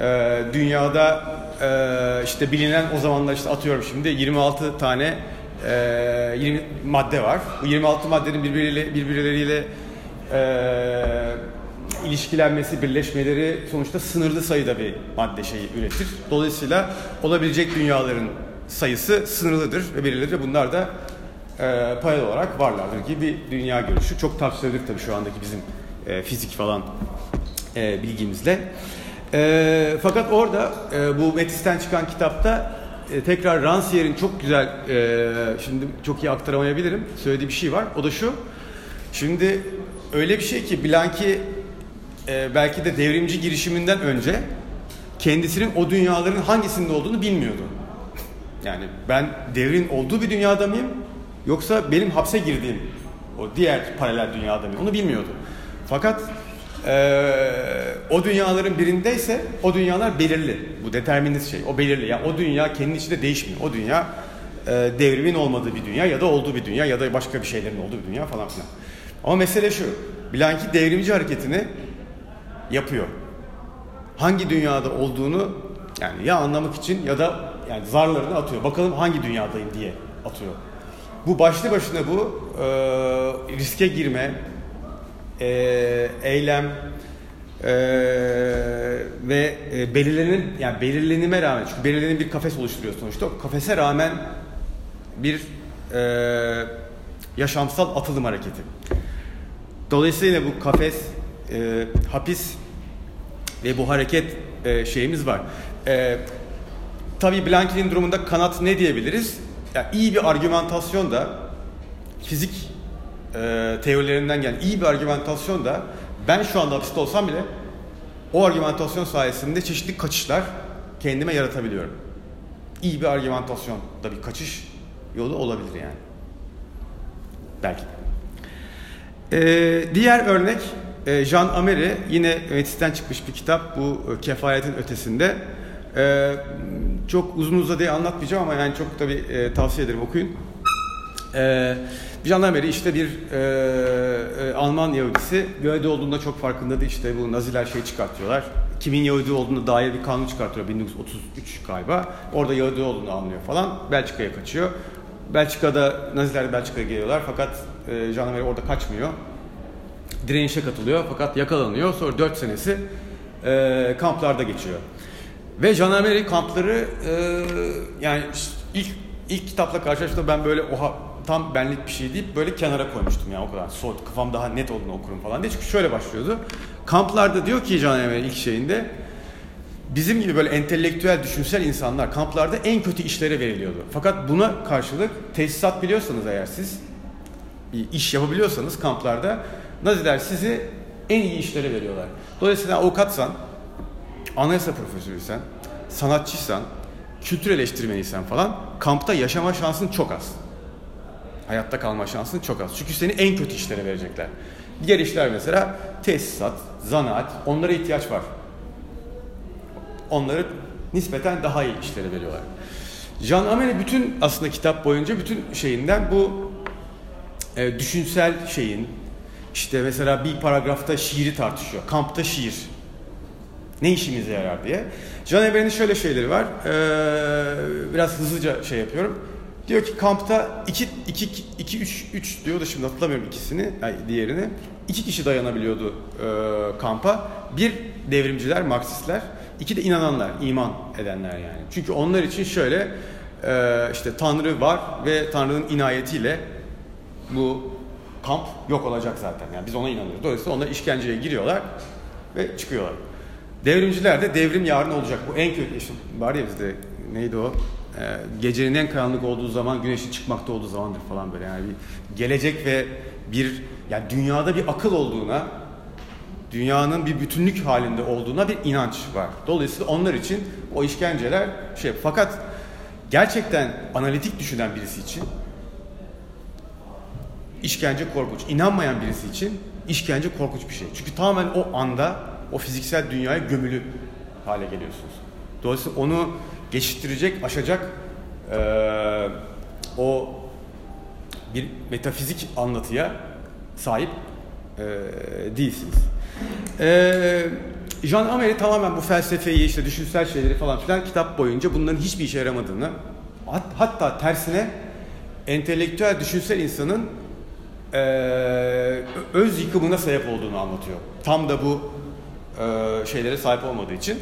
e, dünyada e, işte bilinen o zamanlar işte atıyorum şimdi 26 tane e, 20 madde var. Bu 26 maddenin birbirleriyle, birbirleriyle e, ilişkilenmesi, birleşmeleri sonuçta sınırlı sayıda bir madde şeyi üretir. Dolayısıyla olabilecek dünyaların sayısı sınırlıdır ve birileri bunlar da e, paralel olarak varlardır gibi bir dünya görüşü. Çok tartışılabilir tabii şu andaki bizim e, fizik falan e, bilgimizle. E, fakat orada e, bu Metis'ten çıkan kitapta e, tekrar Rancière'in çok güzel, e, şimdi çok iyi aktaramayabilirim, söylediği bir şey var. O da şu, şimdi öyle bir şey ki Blanqui e, belki de devrimci girişiminden önce kendisinin o dünyaların hangisinde olduğunu bilmiyordu. Yani ben devrin olduğu bir dünyada mıyım yoksa benim hapse girdiğim o diğer paralel dünyada mıyım onu bilmiyordu. Fakat ee, o dünyaların birindeyse o dünyalar belirli. Bu determinist şey. O belirli. Yani o dünya kendi içinde değişmiyor. O dünya e, devrimin olmadığı bir dünya ya da olduğu bir dünya ya da başka bir şeylerin olduğu bir dünya falan filan. Ama mesele şu. Blanki devrimci hareketini yapıyor. Hangi dünyada olduğunu yani ya anlamak için ya da yani zarlarını atıyor. Bakalım hangi dünyadayım diye atıyor. Bu başlı başına bu e, riske girme, e, eylem e, ve e, belirlenin yani belirlenime rağmen çünkü belirlenin bir kafes oluşturuyor sonuçta. O kafese rağmen bir e, yaşamsal atılım hareketi. Dolayısıyla bu kafes, e, hapis ve bu hareket e, şeyimiz var. E, tabii Blanquet'in durumunda kanat ne diyebiliriz? Yani iyi bir argümantasyon da fizik e, teorilerinden gelen iyi bir argümantasyon da ben şu anda hapiste olsam bile o argümantasyon sayesinde çeşitli kaçışlar kendime yaratabiliyorum. İyi bir argümantasyon da bir kaçış yolu olabilir yani. Belki. Ee, diğer örnek e, Jean Ameri yine Metis'ten çıkmış bir kitap bu e, kefayetin ötesinde. Ee, çok uzun uzadıya anlatmayacağım ama yani çok tabii e, tavsiye ederim okuyun. Ee, bir yandan beri işte bir e, e, Alman Yahudisi Yahudi olduğunda çok farkındadı işte bu Naziler şey çıkartıyorlar. Kimin Yahudi olduğunu dair bir kanun çıkartıyor 1933 galiba. Orada Yahudi olduğunu anlıyor falan. Belçika'ya kaçıyor. Belçika'da Naziler Belçika'ya geliyorlar fakat e, Jean orada kaçmıyor. Direnişe katılıyor fakat yakalanıyor. Sonra 4 senesi e, kamplarda geçiyor. Ve Jean kampları e, yani ilk ilk kitapla karşılaştığımda ben böyle oha tam benlik bir şey deyip böyle kenara koymuştum yani o kadar soğut kafam daha net olduğunu okurum falan diye çünkü şöyle başlıyordu. Kamplarda diyor ki Can Emre ilk şeyinde bizim gibi böyle entelektüel düşünsel insanlar kamplarda en kötü işlere veriliyordu. Fakat buna karşılık tesisat biliyorsanız eğer siz bir iş yapabiliyorsanız kamplarda Naziler sizi en iyi işlere veriyorlar. Dolayısıyla avukatsan, anayasa profesörüysen, sanatçıysan, kültür eleştirmeniysen falan kampta yaşama şansın çok az hayatta kalma şansın çok az. Çünkü seni en kötü işlere verecekler. Diğer işler mesela tesisat, zanaat, onlara ihtiyaç var. Onları nispeten daha iyi işlere veriyorlar. Jean Amene bütün aslında kitap boyunca bütün şeyinden bu e, düşünsel şeyin işte mesela bir paragrafta şiiri tartışıyor. Kampta şiir. Ne işimize yarar diye. Jean Eber'in şöyle şeyleri var. Ee, biraz hızlıca şey yapıyorum. Diyor ki kampta 2 2 2 3 3 diyor da şimdi hatırlamıyorum ikisini, yani diğerini. İki kişi dayanabiliyordu e, kampa. Bir devrimciler, Marksistler, iki de inananlar, iman edenler yani. Çünkü onlar için şöyle e, işte Tanrı var ve Tanrı'nın inayetiyle bu kamp yok olacak zaten. Yani biz ona inanıyoruz. Dolayısıyla onlar işkenceye giriyorlar ve çıkıyorlar. Devrimciler de devrim yarın olacak. Bu en kötü işin. Var ya bizde neydi o? Ee, gecenin en karanlık olduğu zaman güneşin çıkmakta olduğu zamandır falan böyle. Yani bir gelecek ve bir yani dünyada bir akıl olduğuna, dünyanın bir bütünlük halinde olduğuna bir inanç var. Dolayısıyla onlar için o işkenceler şey fakat gerçekten analitik düşünen birisi için işkence korkunç. İnanmayan birisi için işkence korkunç bir şey. Çünkü tamamen o anda o fiziksel dünyaya gömülü hale geliyorsunuz. Dolayısıyla onu geçiştirecek, aşacak e, o bir metafizik anlatıya sahip e, değilsiniz. E, Jean Ameri tamamen bu felsefeyi, işte düşünsel şeyleri falan filan kitap boyunca bunların hiçbir işe yaramadığını, hat, hatta tersine entelektüel düşünsel insanın e, öz yıkımına sebep olduğunu anlatıyor. Tam da bu e, şeylere sahip olmadığı için.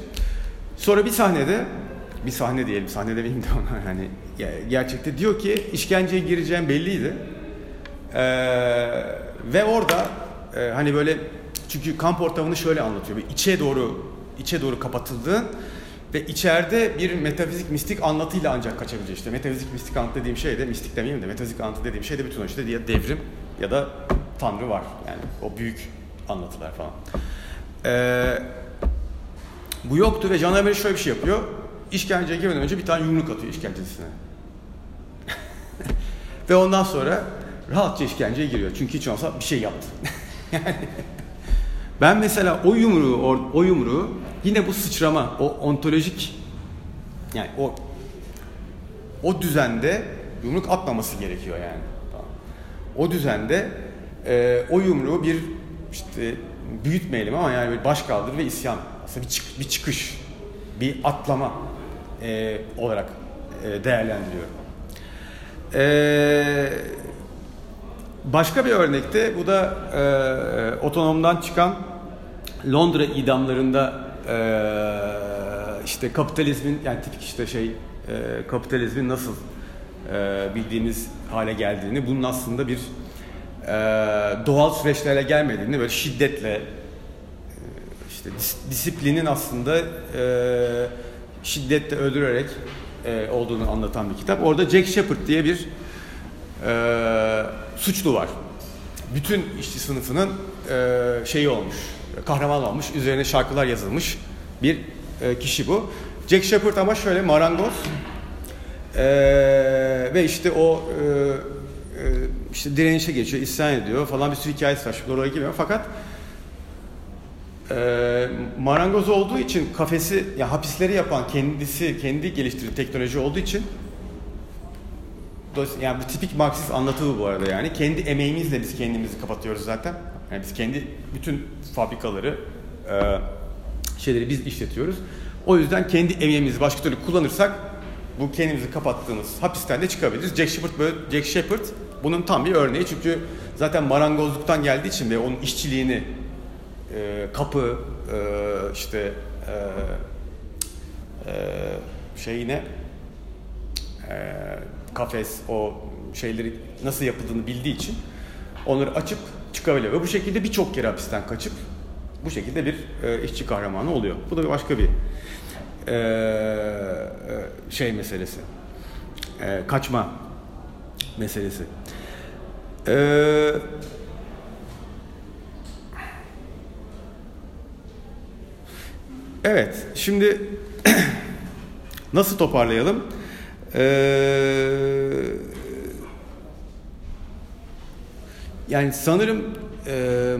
Sonra bir sahnede bir sahne diyelim, sahne demeyeyim de (laughs) ona yani gerçekte diyor ki işkenceye gireceğim belliydi. Ee, ve orada e, hani böyle çünkü kamp ortamını şöyle anlatıyor. Bir içe doğru içe doğru kapatıldığın ve içeride bir metafizik mistik anlatıyla ancak kaçabilecek. İşte metafizik mistik anlatı dediğim şey de mistik demeyeyim de metafizik anlatı dediğim şey de bütün o işte diye devrim ya da tanrı var. Yani o büyük anlatılar falan. Ee, bu yoktu ve Emre şöyle bir şey yapıyor. İşkenceye girmeden önce bir tane yumruk atıyor işkencecisine. (laughs) ve ondan sonra rahatça işkenceye giriyor. Çünkü hiç olmazsa bir şey yaptı. (laughs) yani ben mesela o yumruğu, o yumruğu yine bu sıçrama, o ontolojik yani o o düzende yumruk atmaması gerekiyor yani. O düzende e, o yumruğu bir işte büyütmeyelim ama yani bir baş kaldır ve isyan. Aslında bir, çık, bir çıkış, bir atlama e, olarak e, değerlendiriyorum. E, başka bir örnekte bu da e, otonomdan çıkan Londra idamlarında e, işte kapitalizmin yani tipik işte şey e, kapitalizmin nasıl e, bildiğimiz hale geldiğini bunun aslında bir e, doğal süreçlerle gelmediğini böyle şiddetle işte dis, disiplinin aslında e, şiddetle öldürerek e, olduğunu anlatan bir kitap. Orada Jack Shepard diye bir e, suçlu var. Bütün işçi sınıfının e, şeyi olmuş, kahraman olmuş, üzerine şarkılar yazılmış bir e, kişi bu. Jack Shepard ama şöyle marangoz e, ve işte o e, e, işte direnişe geçiyor, isyan ediyor falan bir sürü hikayesi var. Şimdi oraya girmiyorum fakat e, marangoz olduğu için kafesi, ya hapisleri yapan kendisi, kendi geliştirdiği teknoloji olduğu için yani bu tipik Marksist anlatı bu arada yani. Kendi emeğimizle biz kendimizi kapatıyoruz zaten. Yani biz kendi bütün fabrikaları, e, şeyleri biz işletiyoruz. O yüzden kendi emeğimizi başka türlü kullanırsak bu kendimizi kapattığımız hapisten de çıkabiliriz. Jack Shepard böyle Jack Shepard bunun tam bir örneği çünkü zaten marangozluktan geldiği için ve onun işçiliğini e, kapı e, işte e, e, şeyine e, kafes o şeyleri nasıl yapıldığını bildiği için onları açıp çıkabiliyor ve bu şekilde birçok kere hapisten kaçıp bu şekilde bir e, işçi kahramanı oluyor. Bu da başka bir e, e, şey meselesi. E, kaçma meselesi. Eee Evet, şimdi (clears throat) nasıl toparlayalım? Ee, yani sanırım e,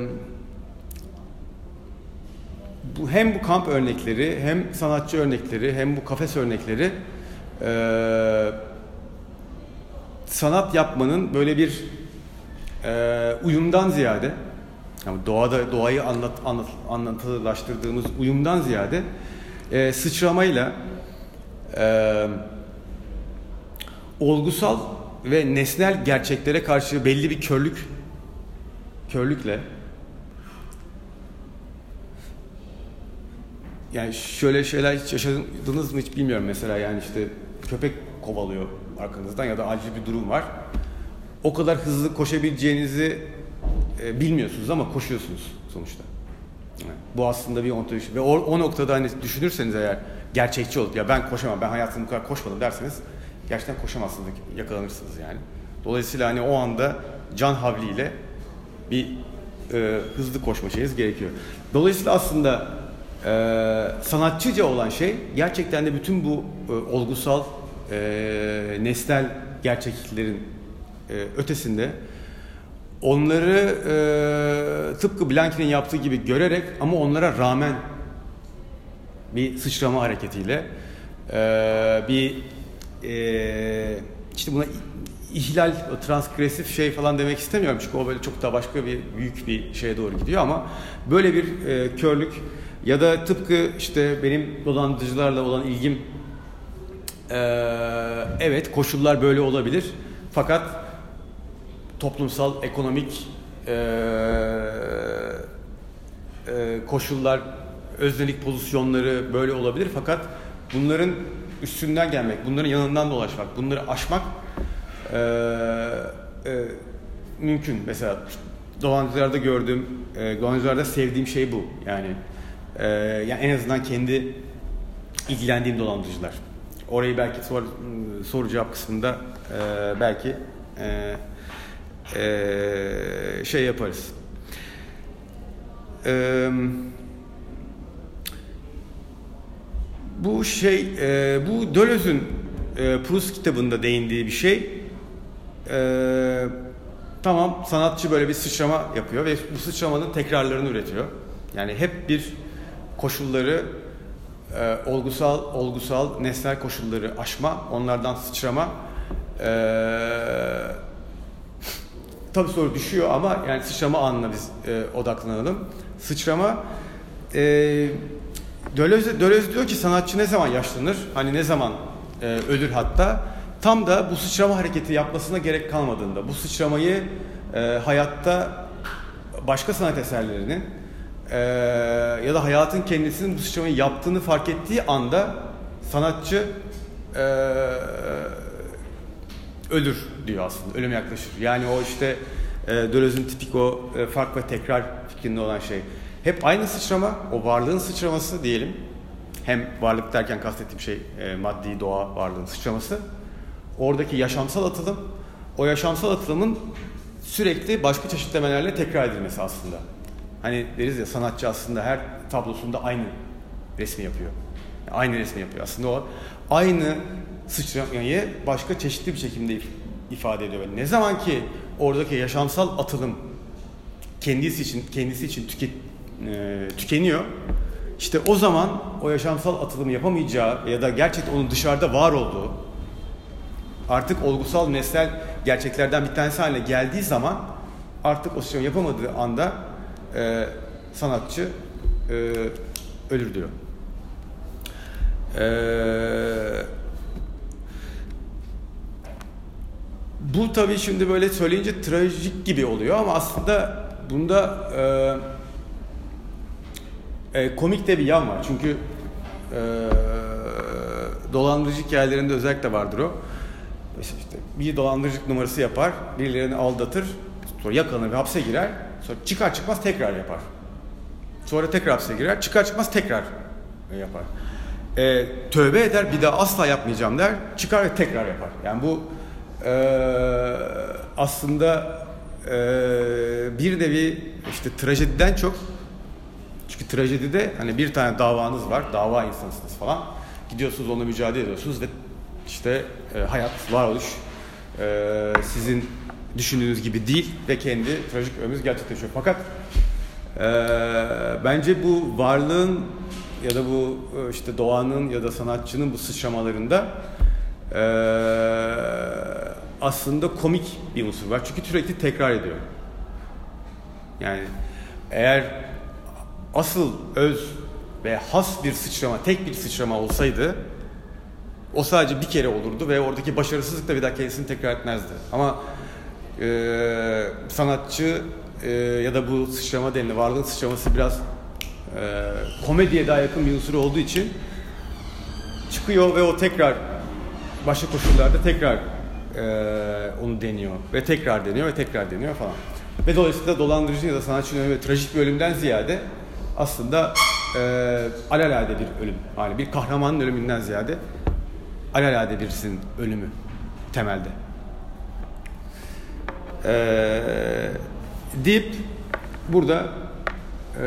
bu hem bu kamp örnekleri hem sanatçı örnekleri hem bu kafes örnekleri e, sanat yapmanın böyle bir e, uyumdan ziyade yani doğada doğayı anlat, anlat anlatılaştırdığımız uyumdan ziyade e, sıçramayla e, olgusal ve nesnel gerçeklere karşı belli bir körlük körlükle yani şöyle şeyler hiç yaşadınız mı hiç bilmiyorum mesela yani işte köpek kovalıyor arkanızdan ya da acil bir durum var. O kadar hızlı koşabileceğinizi e, bilmiyorsunuz ama koşuyorsunuz sonuçta. Bu aslında bir ontoloji ve o, o noktada hani düşünürseniz eğer gerçekçi olup ya ben koşamam ben hayatımda bu kadar koşmadım derseniz gerçekten koşamazsınız yakalanırsınız yani. Dolayısıyla hani o anda can havliyle bir e, hızlı koşma şeyiniz gerekiyor. Dolayısıyla aslında e, sanatçıca olan şey gerçekten de bütün bu e, olgusal e, nesnel gerçekliklerin e, ötesinde onları e, tıpkı Blanky'nin yaptığı gibi görerek ama onlara rağmen bir sıçrama hareketiyle e, bir e, işte buna ihlal, transgresif şey falan demek istemiyorum çünkü o böyle çok daha başka bir büyük bir şeye doğru gidiyor ama böyle bir e, körlük ya da tıpkı işte benim dolandırıcılarla olan ilgim e, evet koşullar böyle olabilir. Fakat toplumsal, ekonomik e, e, koşullar, öznelik pozisyonları böyle olabilir fakat bunların üstünden gelmek, bunların yanından dolaşmak, bunları aşmak e, e, mümkün. Mesela dolandırıcılarda gördüğüm, e, dolandırıcılarda sevdiğim şey bu. Yani e, yani en azından kendi ilgilendiğim dolandırıcılar. Orayı belki sor, soru cevap kısmında e, belki e, e, şey yaparız. E, bu şey, e, bu Döloz'un e, Proust kitabında değindiği bir şey. E, tamam sanatçı böyle bir sıçrama yapıyor ve bu sıçramanın tekrarlarını üretiyor. Yani hep bir koşulları e, olgusal olgusal nesnel koşulları aşma, onlardan sıçrama e, tabii soru düşüyor ama yani sıçrama anına biz e, odaklanalım. Sıçrama e, Deleuze, Deleuze diyor ki sanatçı ne zaman yaşlanır? Hani ne zaman e, ölür hatta? Tam da bu sıçrama hareketi yapmasına gerek kalmadığında, bu sıçramayı e, hayatta başka sanat eserlerinin e, ya da hayatın kendisinin bu sıçramayı yaptığını fark ettiği anda sanatçı e, ölür diyor aslında. Ölüm yaklaşır. Yani o işte e, Deleuze'ün tipik o e, fark ve tekrar fikrinde olan şey. Hep aynı sıçrama, o varlığın sıçraması diyelim. Hem varlık derken kastettiğim şey e, maddi doğa varlığın sıçraması. Oradaki yaşamsal atılım, o yaşamsal atılımın sürekli başka çeşitlemelerle tekrar edilmesi aslında. Hani deriz ya sanatçı aslında her tablosunda aynı resmi yapıyor. Yani aynı resmi yapıyor. Aslında o aynı sıçramayı başka çeşitli bir şekilde ifade ediyor. Ne zaman ki oradaki yaşamsal atılım kendisi için kendisi için tüket, e, tükeniyor. İşte o zaman o yaşamsal atılımı yapamayacağı ya da gerçekten onun dışarıda var olduğu artık olgusal nesnel gerçeklerden bir tanesi haline geldiği zaman artık o şey yapamadığı anda e, sanatçı e, ölür diyor. Eee Bu tabii şimdi böyle söyleyince trajik gibi oluyor ama aslında bunda e, e, komik de bir yan var. Çünkü e, dolandırıcı hikayelerinde özellikle vardır o. İşte bir dolandırıcılık numarası yapar, birilerini aldatır, sonra yakalanır ve hapse girer. Sonra çıkar çıkmaz tekrar yapar. Sonra tekrar hapse girer, çıkar çıkmaz tekrar yapar. E, tövbe eder, bir daha asla yapmayacağım der, çıkar ve tekrar yapar. Yani bu e, aslında e, bir bir işte trajediden çok çünkü trajedide hani bir tane davanız var, dava insansınız falan. Gidiyorsunuz onunla mücadele ediyorsunuz ve işte e, hayat, varoluş e, sizin düşündüğünüz gibi değil ve kendi trajik ömrümüz gerçekleşiyor. Fakat e, bence bu varlığın ya da bu e, işte doğanın ya da sanatçının bu sıçramalarında e, aslında komik bir unsur var. Çünkü sürekli tekrar ediyor. Yani eğer asıl öz ve has bir sıçrama, tek bir sıçrama olsaydı o sadece bir kere olurdu ve oradaki başarısızlık da bir daha kendisini tekrar etmezdi. Ama e, sanatçı e, ya da bu sıçrama denilen varlığın sıçraması biraz e, komediye daha yakın bir unsur olduğu için çıkıyor ve o tekrar başka koşullarda tekrar e, onu deniyor ve tekrar deniyor ve tekrar deniyor falan. Ve dolayısıyla dolandırıcı ya da sanatçının ölümü trajik bir ölümden ziyade aslında e, alelade bir ölüm. Yani bir kahramanın ölümünden ziyade alelade birisinin ölümü temelde. Ee, deyip burada e,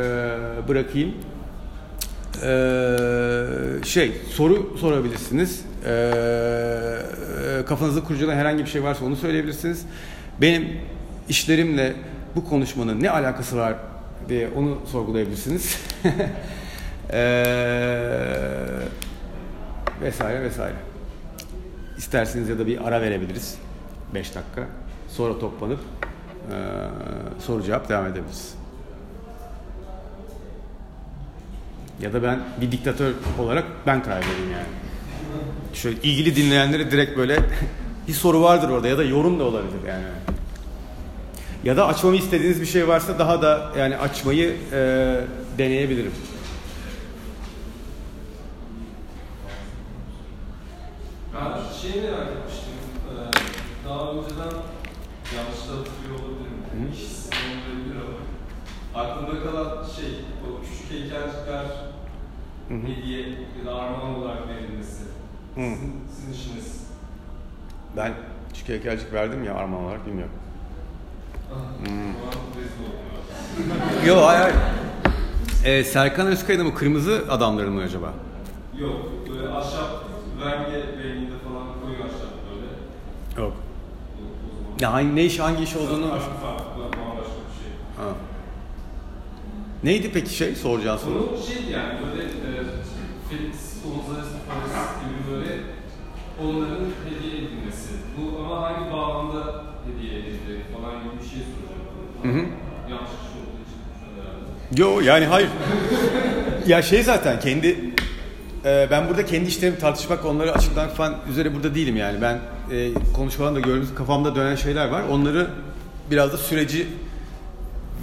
bırakayım. Ee, şey soru sorabilirsiniz. Ee, kafanızda kurcalayan herhangi bir şey varsa onu söyleyebilirsiniz. Benim işlerimle bu konuşmanın ne alakası var diye onu sorgulayabilirsiniz. (laughs) ee, vesaire vesaire. İsterseniz ya da bir ara verebiliriz. 5 dakika. Sonra toplanıp e, soru cevap devam edebiliriz. Ya da ben bir diktatör olarak ben karar vereyim yani. Şöyle ilgili dinleyenlere direkt böyle (laughs) bir soru vardır orada ya da yorum da olabilir yani. Ya da açmamı istediğiniz bir şey varsa daha da yani açmayı e, deneyebilirim. Ben şeyi merak etmiştim. Ee, daha önceden yanlış hatırlıyor olabilirim. Kişisel olabilir ama. Aklımda kalan şey, küçük heykelcikler Hı hı. hediye ya da armağan olarak verilmesi. Hı. Sizin, sizin işiniz. Ben küçük heykelcik verdim ya armağan olarak bilmiyorum. Ah. Yok (laughs) hayır hayır. Ee, Serkan Özkaya'da mı kırmızı adamların mı acaba? Yok, böyle ahşap, renge renginde falan koyu ahşap böyle. Yok. Ya hangi, ne iş hangi iş olduğunu... Farklı farklı, bambaşka bir şey. Ha. Neydi peki şey soracağın soru? Onu şey yani böyle e, Felix Gonzalez Torres gibi böyle onların hediye edilmesi. Bu ama hangi bağlamda hediye edildi falan gibi bir şey soracağım. Hı hı. Yanlış kişi olduğu için herhalde. Yo yani hayır. ya şey zaten kendi e, ben burada kendi işlerimi tartışmak, onları açıklamak falan üzere burada değilim yani. Ben e, konuşmalarında gördüğünüz kafamda dönen şeyler var. Onları biraz da süreci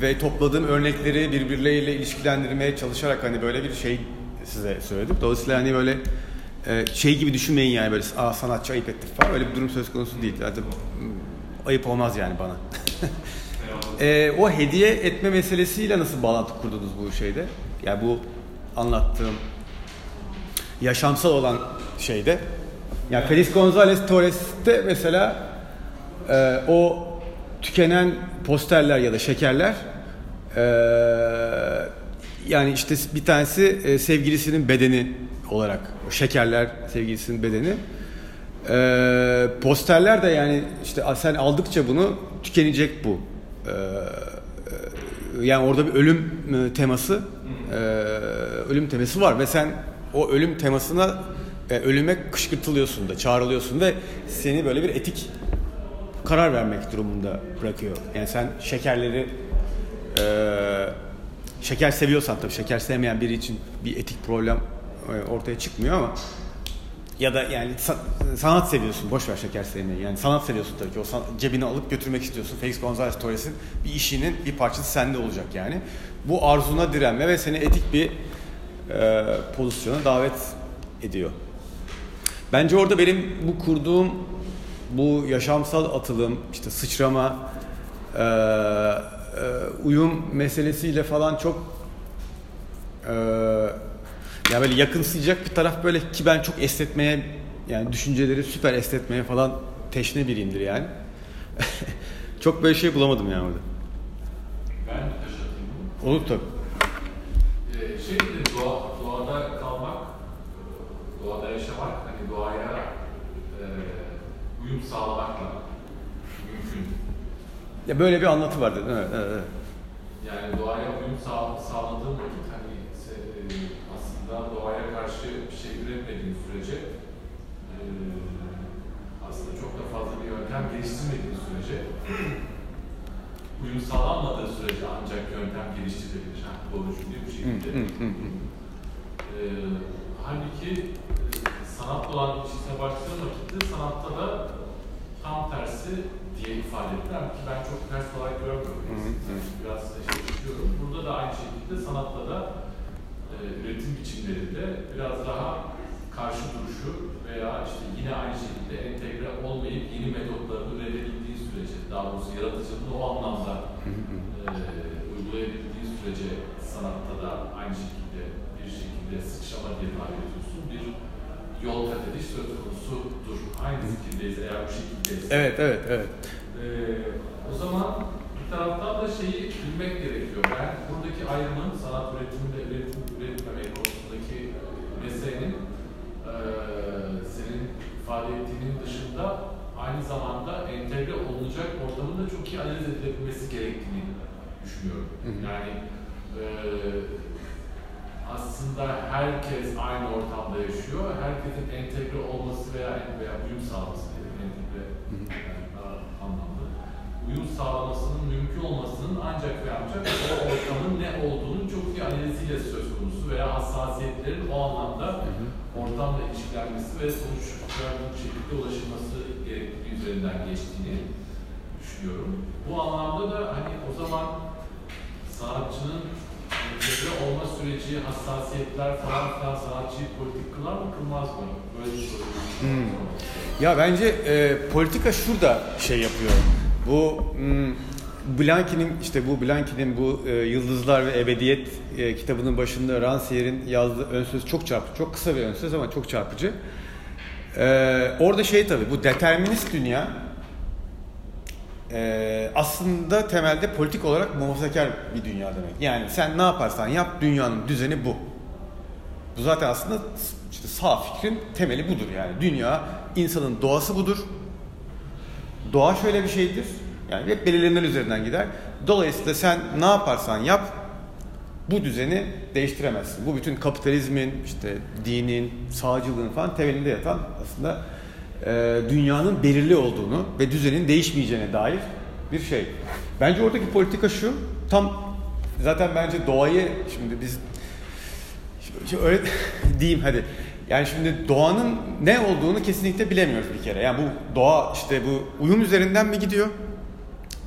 ve topladığım örnekleri birbirleriyle ilişkilendirmeye çalışarak hani böyle bir şey size söyledim. Dolayısıyla hani böyle e, şey gibi düşünmeyin yani böyle Aa, sanatçı ayıp etti falan öyle bir durum söz konusu değil. Zaten ayıp olmaz yani bana. (laughs) E, o hediye etme meselesiyle nasıl bağlantı kurdunuz bu şeyde? Yani bu anlattığım yaşamsal olan şeyde. Yani Feliz González Torres'te mesela e, o tükenen posterler ya da şekerler e, yani işte bir tanesi e, sevgilisinin bedeni olarak o şekerler sevgilisinin bedeni e, posterler de yani işte sen aldıkça bunu tükenecek bu e, e, yani orada bir ölüm e, teması e, ölüm teması var ve sen o ölüm temasına e, ölüme kışkırtılıyorsun da çağrılıyorsun ve seni böyle bir etik karar vermek durumunda bırakıyor. Yani sen şekerleri e, şeker seviyorsan tabii şeker sevmeyen biri için bir etik problem e, ortaya çıkmıyor ama ya da yani sa- sanat seviyorsun boş ver şeker sevmeyi. Yani sanat seviyorsun tabii ki. O san- cebine alıp götürmek istiyorsun. Felix González Torres'in bir işinin bir parçası sende olacak yani. Bu arzuna direnme ve seni etik bir e, pozisyona davet ediyor. Bence orada benim bu kurduğum bu yaşamsal atılım, işte sıçrama, e, e, uyum meselesiyle falan çok e, ya böyle yakınsayacak bir taraf böyle ki ben çok esnetmeye yani düşünceleri süper esnetmeye falan teşne biriyimdir yani. (laughs) çok böyle şey bulamadım yani orada. Ben de bunu. Olur tabii. Ee, şey dedi, doğa, doğada kalmak, doğada yaşamak, hani doğaya e, uyum sağlamakla mümkün Ya böyle bir anlatı vardı. Evet, evet, evet. Yani doğaya uyum sağ, sağladığın vakit hani e, aslında doğaya karşı bir şey üretmediğin sürece e, aslında çok da fazla bir yöntem geliştirmediğin sürece (clears throat) uyum sağlanmadığı sürece ancak yöntem geliştirilebilir. Ha, doğru cümle bu şekilde. E, halbuki e, sanatla olan ilişkisine baktığım vakitte sanatta da tam tersi diye ifade ettiler ki ben çok ters olarak görmüyorum. Hı hı. Biraz şaşırtıyorum. Burada da aynı şekilde sanatta da e, üretim biçimlerinde biraz daha karşı duruşu veya işte yine aynı şekilde entegre olmayıp yeni metotların üretebildiği sürece, daha doğrusu yaratıcılığını o anlamda e, uygulayabildiği sürece sanatta da aynı şekilde bir şekilde sıçrama diye tabir ediyorsun. Bir yol kat ediş söz konusudur. Aynı fikirdeyiz eğer bu şekildeyiz. Evet, evet, evet. Ee, o zaman bir taraftan da şeyi bilmek gerekiyor. Ben buradaki ayrımın sanat üretiminde üretim, üretmemek konusundaki meselenin eee senin ettiğinin dışında aynı zamanda entegre olunacak ortamın da çok iyi analiz edilebilmesi gerektiğini düşünüyorum. Yani eee aslında herkes aynı ortamda yaşıyor. Herkesin entegre olması veya veya uyum sağlaması entegre yani anlamlı. Uyum sağlamasının mümkün olmasının ancak ve ancak o ortamın ne olduğunun çok iyi analiziyle söz konusu veya hassasiyetlerin o anlamda ortamla ilişkilenmesi ve sonuçlara bu şekilde ulaşılması gerektiği üzerinden geçtiğini düşünüyorum. Bu anlamda da hani o zaman sanatçının entegre olma süreci, hassasiyetler falan filan sanatçıyı politik kılar mı kılmaz mı? Böyle bir soru. Hmm. Ya bence e, politika şurada şey yapıyor. Bu hmm, Blanqui'nin işte bu Blanqui'nin bu e, Yıldızlar ve Ebediyet e, kitabının başında Rancière'in yazdığı ön söz çok çarpıcı. Çok kısa bir ön söz ama çok çarpıcı. E, orada şey tabii bu determinist dünya e, aslında temelde politik olarak muhafazakar bir dünya demek. Yani sen ne yaparsan yap dünyanın düzeni bu. Bu zaten aslında işte sağ fikrin temeli budur yani. Dünya, insanın doğası budur. Doğa şöyle bir şeydir. Yani hep belirlenmeler üzerinden gider. Dolayısıyla sen ne yaparsan yap bu düzeni değiştiremezsin. Bu bütün kapitalizmin, işte dinin, sağcılığın falan temelinde yatan aslında e, dünyanın belirli olduğunu ve düzenin değişmeyeceğine dair bir şey. Bence oradaki politika şu, tam zaten bence doğayı şimdi biz öyle (laughs) diyeyim hadi. Yani şimdi doğanın ne olduğunu kesinlikle bilemiyoruz bir kere. Yani bu doğa işte bu uyum üzerinden mi gidiyor?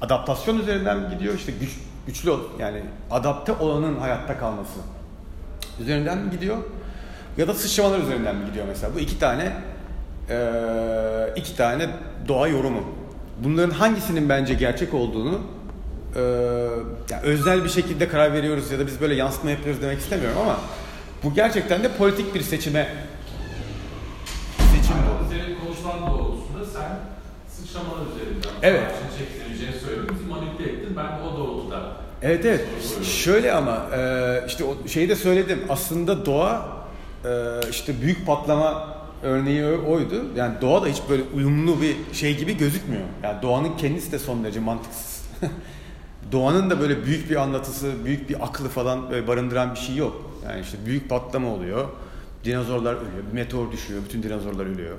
Adaptasyon üzerinden mi gidiyor? İşte güç, güçlü ol- yani adapte olanın hayatta kalması üzerinden mi gidiyor? Ya da sıçramalar üzerinden mi gidiyor mesela? Bu iki tane eee, iki tane doğa yorumu. Bunların hangisinin bence gerçek olduğunu eee, yani özel bir şekilde karar veriyoruz ya da biz böyle yansıtma yapıyoruz demek istemiyorum ama bu gerçekten de politik bir seçime seçim bu. Senin konuşman doğrultusunda sen sıçramalar üzerinden Evet. çekileceğini söyledin, manipüle ettin. Ben o doğrultuda Evet evet. Şöyle ama e, işte o şeyi de söyledim. Aslında doğa e, işte büyük patlama örneği oydu. Yani doğa da hiç böyle uyumlu bir şey gibi gözükmüyor. Yani doğanın kendisi de son derece mantıksız. (laughs) Doğanın da böyle büyük bir anlatısı, büyük bir aklı falan böyle barındıran bir şey yok. Yani işte büyük patlama oluyor. Dinozorlar ölüyor. Bir meteor düşüyor. Bütün dinozorlar ölüyor.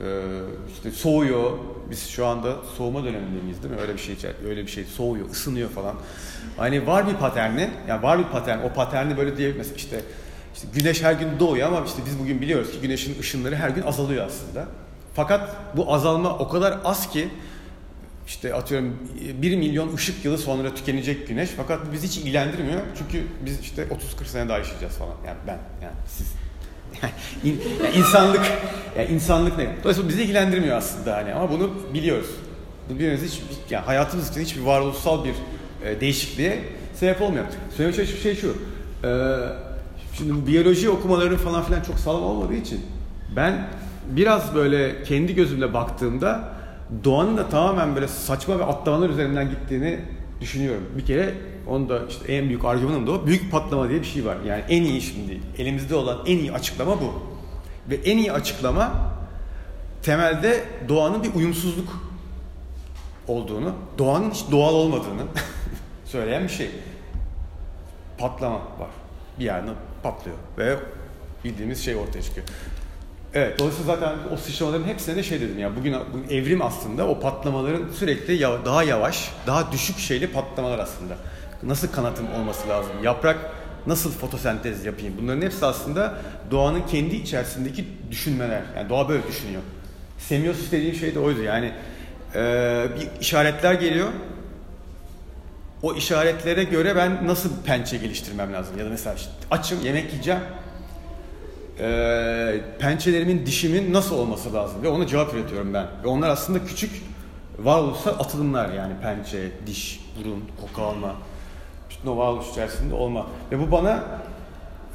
Ee, işte soğuyor. Biz şu anda soğuma döneminde miyiz değil mi? Öyle bir şey öyle bir şey soğuyor, ısınıyor falan. Hani var bir paterni. Yani var bir patern. O paterni böyle diye mesela işte işte güneş her gün doğuyor ama işte biz bugün biliyoruz ki güneşin ışınları her gün azalıyor aslında. Fakat bu azalma o kadar az ki işte atıyorum 1 milyon ışık yılı sonra tükenecek güneş fakat bu bizi hiç ilgilendirmiyor. Çünkü biz işte 30-40 sene daha yaşayacağız falan. Yani ben yani siz yani (laughs) in- yani insanlık yani insanlık ne? Dolayısıyla bizi ilgilendirmiyor aslında hani ama bunu biliyoruz. Bunu biliyoruz hiç yani hayatımız için hiçbir varoluşsal bir e, değişikliğe sebep olmuyor. Söylemeye çalıştığım şey şu. Şimdi bu biyoloji okumaları falan filan çok sağlam olmadığı için ben biraz böyle kendi gözümle baktığımda doğanın da tamamen böyle saçma ve atlamalar üzerinden gittiğini düşünüyorum. Bir kere onu da işte en büyük argümanım da o. Büyük patlama diye bir şey var. Yani en iyi şimdi elimizde olan en iyi açıklama bu. Ve en iyi açıklama temelde doğanın bir uyumsuzluk olduğunu, doğanın hiç doğal olmadığını (laughs) söyleyen bir şey. Patlama var. Bir yerden patlıyor ve bildiğimiz şey ortaya çıkıyor. Evet, dolayısıyla zaten o sıçramaların hepsine de şey dedim ya, bugün, bugün evrim aslında o patlamaların sürekli ya, daha yavaş, daha düşük şeyli patlamalar aslında. Nasıl kanatım olması lazım? Yaprak nasıl fotosentez yapayım? Bunların hepsi aslında doğanın kendi içerisindeki düşünmeler. Yani doğa böyle düşünüyor. Semiosis dediğim şey de oydu. Yani e, bir işaretler geliyor. O işaretlere göre ben nasıl pençe geliştirmem lazım? Ya da mesela işte açım, yemek yiyeceğim. E, pençelerimin, dişimin nasıl olması lazım? Ve ona cevap üretiyorum ben. Ve onlar aslında küçük varoluşsal atılımlar yani pençe, diş, burun, koku alma. Bütün o varoluş içerisinde olma. Ve bu bana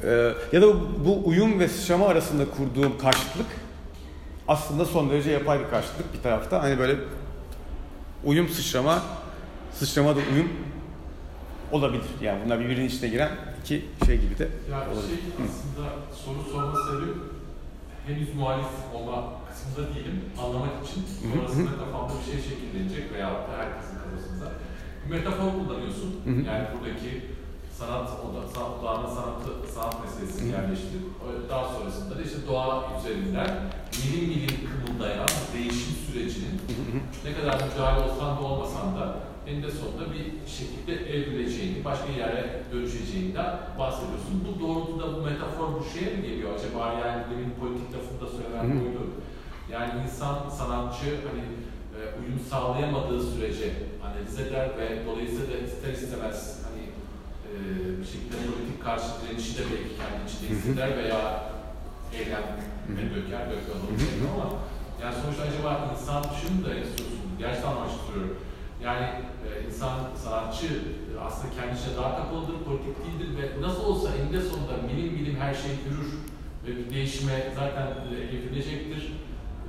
e, ya da bu uyum ve sıçrama arasında kurduğum karşıtlık aslında son derece yapay bir karşıtlık bir tarafta. Hani böyle uyum sıçrama, sıçrama da uyum olabilir. Yani bunlar birbirinin içine giren iki şey gibi de Ya olabilir. şey aslında soru sorma sebebim henüz muhalif olma kısmında değilim. Anlamak için sonrasında kafamda bir şey şekillenecek veya herkesin kafasında. Bir metafor kullanıyorsun. Hı hı. Yani buradaki sanat, oda, sanat, doğanın sanatı, sanat meselesini yerleştirip daha sonrasında da işte doğa üzerinden milim milim kımıldayan değişim sürecinin ne kadar müdahale olsan da olmasan da eninde sonunda bir şekilde evrileceğini, başka yere dönüşeceğinden bahsediyorsun. Bu doğrultuda bu metafor bu şeye mi geliyor acaba? Yani demin politik lafında söylenen buydu. Yani insan, sanatçı hani e, uyum sağlayamadığı sürece analiz eder ve dolayısıyla da ister istemez bir şekilde politik karşı direnişi de belki kendi içinde hisseder veya eylem ve döker, döker olur ama yani sonuçta acaba insan şunu da istiyorsun, gerçekten amaçlıyorum. Yani e, insan, sanatçı e, aslında kendisine daha kapalıdır, politik değildir ve nasıl olsa eninde sonunda milim milim her şey yürür ve bir değişime zaten evrilecektir.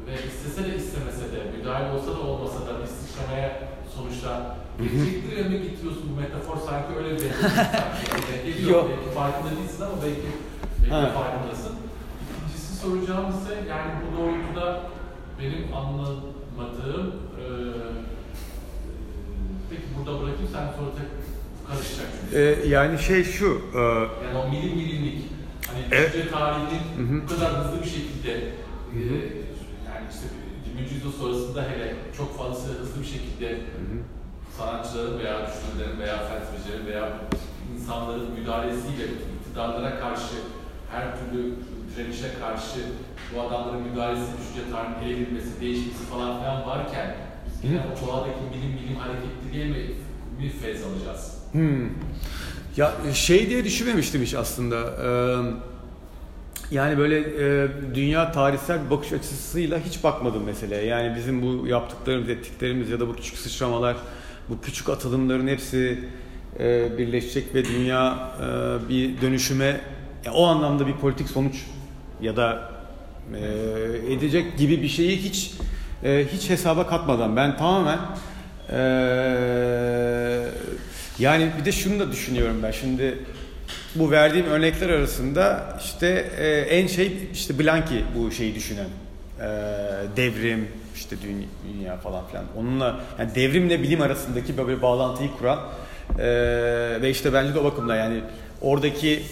Ve istese de istemese de, müdahale olsa da olmasa da bir sıçramaya sonuçta gidecektir ya mı getiriyorsun bu metafor sanki öyle bir. (laughs) Yani geliyor, Yok. belki farkında değilsin ama belki, belki Ha. farkındasın. İkincisi soracağım ise yani bu doğrultuda benim anlamadığım e, peki burada bırakayım sen sonra tek karışacak. Ee, yani şey şu, e, Yani o milim milimlik, hani Evet. düşünce tarihinin bu kadar hızlı bir şekilde e, yani işte 20. yüzyıl sonrasında hele çok fazla hızlı bir şekilde sanatçıların veya düşünürlerin veya felsefecilerin veya insanların müdahalesiyle iktidarlara karşı her türlü direnişe karşı bu adamların müdahalesi, düşünce tarihinin evrilmesi, değişmesi falan filan varken biz yine o doğadaki bilim bilim hareketliliğe mi, mi feyz alacağız? Hmm. Ya şey diye düşünmemiştim hiç aslında. Ee, yani böyle e, dünya tarihsel bir bakış açısıyla hiç bakmadım meseleye. Yani bizim bu yaptıklarımız, ettiklerimiz ya da bu küçük sıçramalar, bu küçük atılımların hepsi e, birleşecek ve dünya e, bir dönüşüme ya o anlamda bir politik sonuç ya da e, edecek gibi bir şeyi hiç e, hiç hesaba katmadan ben tamamen e, yani bir de şunu da düşünüyorum ben şimdi bu verdiğim örnekler arasında işte e, en şey işte Blanki bu şeyi düşünen E, devrim işte dünya, falan filan. Onunla yani devrimle bilim arasındaki böyle bağlantıyı kuran e, ve işte bence de o bakımda yani oradaki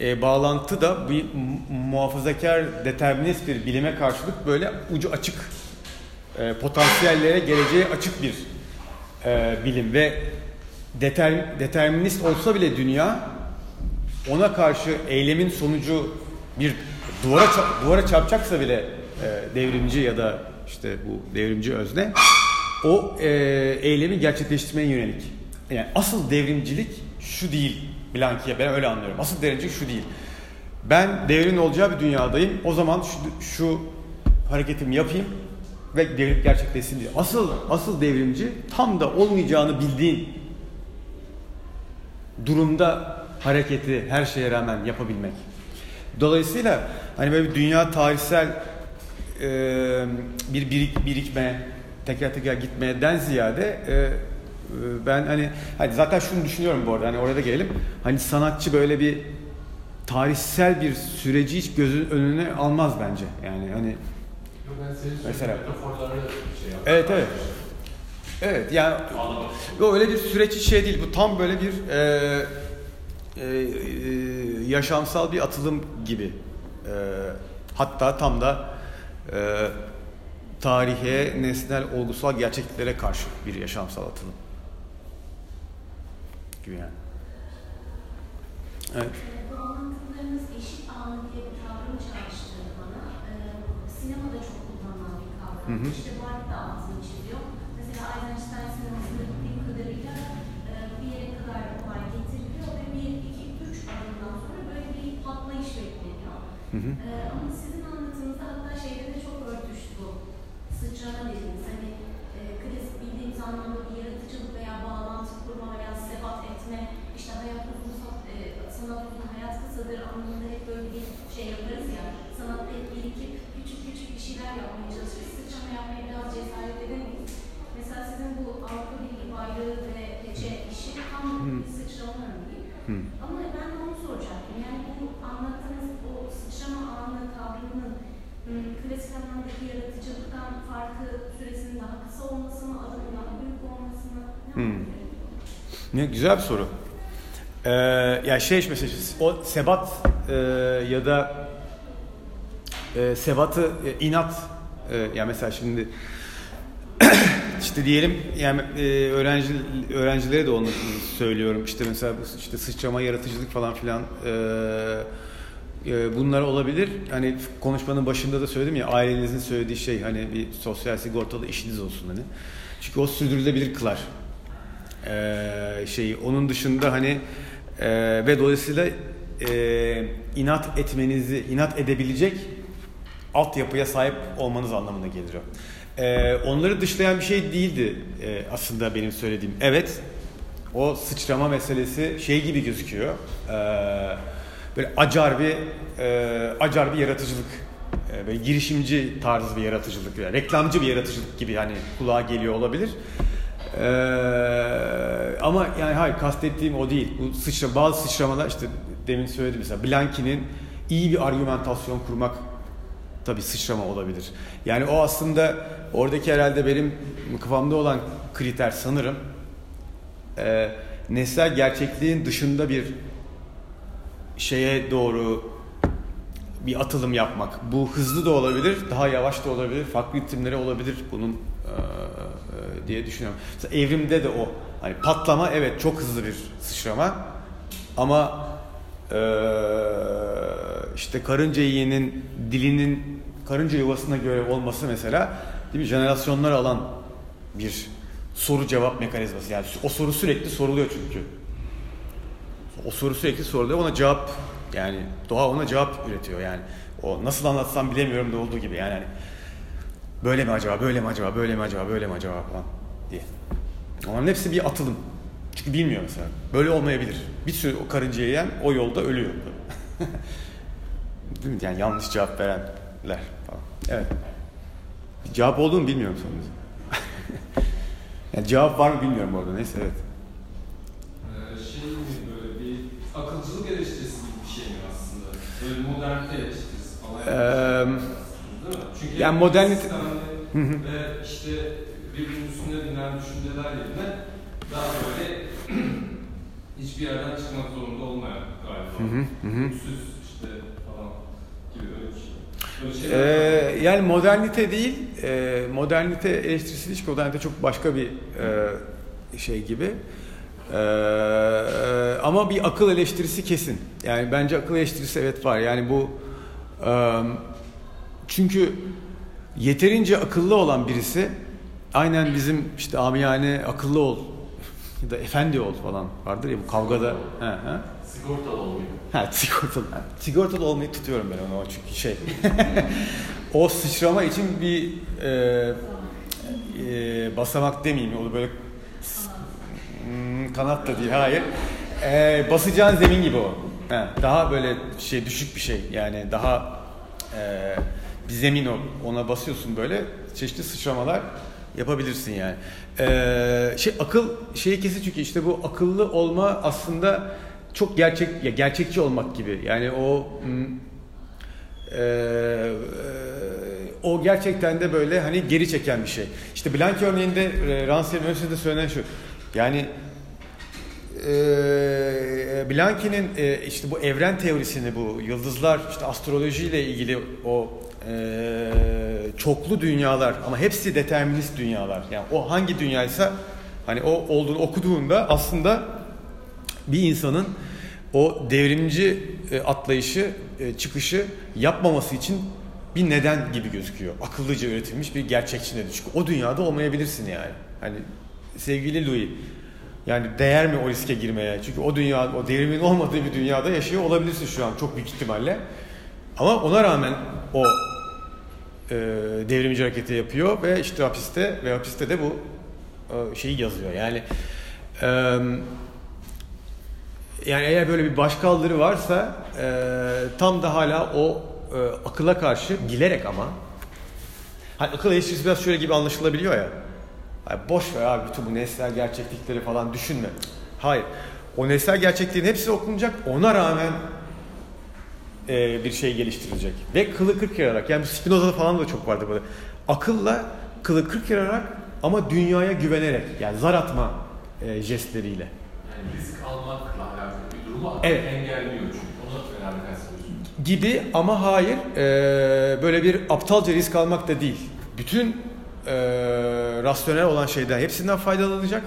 e, bağlantı da bir mu- muhafazakar determinist bir bilime karşılık böyle ucu açık e, potansiyellere geleceğe açık bir e, bilim. Ve deter, determinist olsa bile dünya ona karşı eylemin sonucu bir duvara duvara çarpacaksa bile e, devrimci ya da işte bu devrimci özne o e, eylemi gerçekleştirmeye yönelik. Yani asıl devrimcilik şu değil Blanki'ye ben öyle anlıyorum. Asıl devrimcilik şu değil. Ben devrimin olacağı bir dünyadayım. O zaman şu, şu hareketimi yapayım ve devrim gerçekleşsin diye. Asıl asıl devrimci tam da olmayacağını bildiğin durumda hareketi her şeye rağmen yapabilmek. Dolayısıyla hani böyle bir dünya tarihsel e, bir birik, birikme, teker teker gitmeden ziyade e, ben hani, hani zaten şunu düşünüyorum bu arada hani oraya da gelelim. Hani sanatçı böyle bir tarihsel bir süreci hiç gözün önüne almaz bence. Yani hani Mesela. Şey. Evet, evet. Evet yani bu öyle bir süreç şey değil. Bu tam böyle bir e, e, e, yaşamsal bir atılım gibi. E, hatta tam da e, tarihe, nesnel, olgusal gerçekliklere karşı bir yaşamsal atılım. Gibi yani. Evet. Bu anlattıklarınız eşit Mm-hmm. Um, Ne güzel bir soru. Ee, ya şey mesela o sebat e, ya da e, sebatı e, inat e, ya mesela şimdi (coughs) işte diyelim yani e, öğrenci öğrencilere de onu söylüyorum işte mesela işte sıçrama yaratıcılık falan filan e, e, bunlar olabilir. Hani konuşmanın başında da söyledim ya ailenizin söylediği şey hani bir sosyal sigortalı işiniz olsun hani. Çünkü o sürdürülebilir kılar e, şeyi. Onun dışında hani e, ve dolayısıyla e, inat etmenizi, inat edebilecek altyapıya sahip olmanız anlamına gelir o. E, onları dışlayan bir şey değildi e, aslında benim söylediğim. Evet, o sıçrama meselesi şey gibi gözüküyor. E, böyle acar bir e, acar bir yaratıcılık. E, böyle girişimci tarzı bir yaratıcılık, yani reklamcı bir yaratıcılık gibi hani kulağa geliyor olabilir. Ee, ama yani hayır kastettiğim o değil. Bu sıçra, bazı sıçramalar işte demin söyledim mesela Blanky'nin iyi bir argümantasyon kurmak tabii sıçrama olabilir. Yani o aslında oradaki herhalde benim kafamda olan kriter sanırım e, nesnel gerçekliğin dışında bir şeye doğru bir atılım yapmak. Bu hızlı da olabilir, daha yavaş da olabilir, farklı ritimleri olabilir bunun e, diye düşünüyorum. Mesela evrimde de o. Hani patlama evet çok hızlı bir sıçrama ama e, işte karınca yiyenin dilinin karınca yuvasına göre olması mesela değil mi? Jenerasyonlar alan bir soru cevap mekanizması. Yani o soru sürekli soruluyor çünkü. O soru sürekli soruluyor. Ona cevap yani doğa ona cevap üretiyor yani. O nasıl anlatsam bilemiyorum da olduğu gibi yani. Hani böyle mi acaba, böyle mi acaba, böyle mi acaba, böyle mi acaba falan diye. Onların hepsi bir atılım. Çünkü bilmiyor mesela. Böyle olmayabilir. Bir sürü o karıncayı yiyen o yolda ölüyor. Değil mi? Yani yanlış cevap verenler falan. Evet. Cevap olduğunu bilmiyorum sonunda. (laughs) yani cevap var mı bilmiyorum orada. Neyse evet. Ee, şey mi böyle bir akılcılık eleştirisi gibi bir şey mi aslında? Böyle modernite eleştirisi falan. Eee, Değil mi? Çünkü yani modernite- sistemli ve işte birbirinin üstünde binen düşünceler yerine daha böyle (clears throat) hiçbir yerden çıkmak zorunda olmayan galiba. Hı hı, hı işte falan gibi öyle bir şey. Ee, yani modernite değil, e, modernite eleştirisi değil modernite çok başka bir e, şey gibi. E, ama bir akıl eleştirisi kesin. Yani bence akıl eleştirisi evet var. Yani bu e, çünkü yeterince akıllı olan birisi aynen bizim işte amiyane akıllı ol ya da efendi ol falan vardır ya bu kavgada. He, he. Sigortalı olmayı. Ha sigortalı. Ha, sigortalı olmayı tutuyorum ben onu çünkü şey. (laughs) o sıçrama için bir e, e, basamak demeyeyim. O da böyle hmm, kanat da değil. Hayır. E, basacağın zemin gibi o. Ha, daha böyle şey düşük bir şey. Yani daha e, bir zemin o. Ona basıyorsun böyle. Çeşitli sıçramalar yapabilirsin yani. E, şey akıl şeyi kesin çünkü işte bu akıllı olma aslında çok gerçek ya gerçekçi olmak gibi. Yani o hmm, e, o gerçekten de böyle hani geri çeken bir şey. İşte Blank örneğinde e, Rancière'nin öncesinde söylenen şu. Yani e, Blanque'nin e, işte bu evren teorisini, bu yıldızlar, işte astrolojiyle ilgili o e, çoklu dünyalar ama hepsi determinist dünyalar. Yani o hangi dünyaysa hani o olduğunu okuduğunda aslında bir insanın o devrimci e, atlayışı, e, çıkışı yapmaması için bir neden gibi gözüküyor. Akıllıca üretilmiş bir gerçekçi neden. Çünkü o dünyada olmayabilirsin yani. Hani sevgili Louis yani değer mi o riske girmeye? Çünkü o dünya, o devrimin olmadığı bir dünyada yaşıyor olabilirsin şu an çok büyük ihtimalle. Ama ona rağmen o e, devrimci hareketi yapıyor ve işte hapiste ve hapiste de bu e, şeyi yazıyor. Yani e, yani eğer böyle bir başkaldırı varsa e, tam da hala o e, akıla karşı bilerek ama hani akıl eleştirisi biraz şöyle gibi anlaşılabiliyor ya. Yani boş ver abi bütün bu nesnel gerçeklikleri falan düşünme. Hayır. O nesnel gerçekliğin hepsi okunacak. Ona rağmen e, bir şey geliştirilecek. Ve kılı kırk yararak. Yani Spinoza'da falan da çok vardı böyle. Akılla kılı kırk yararak ama dünyaya güvenerek. Yani zar atma e, jestleriyle. Yani risk almakla alakalı bir durumu Evet. engelliyor çünkü. Onu önemli gibi ama hayır e, böyle bir aptalca risk almak da değil. Bütün e, rasyonel olan şeyden hepsinden faydalanacak.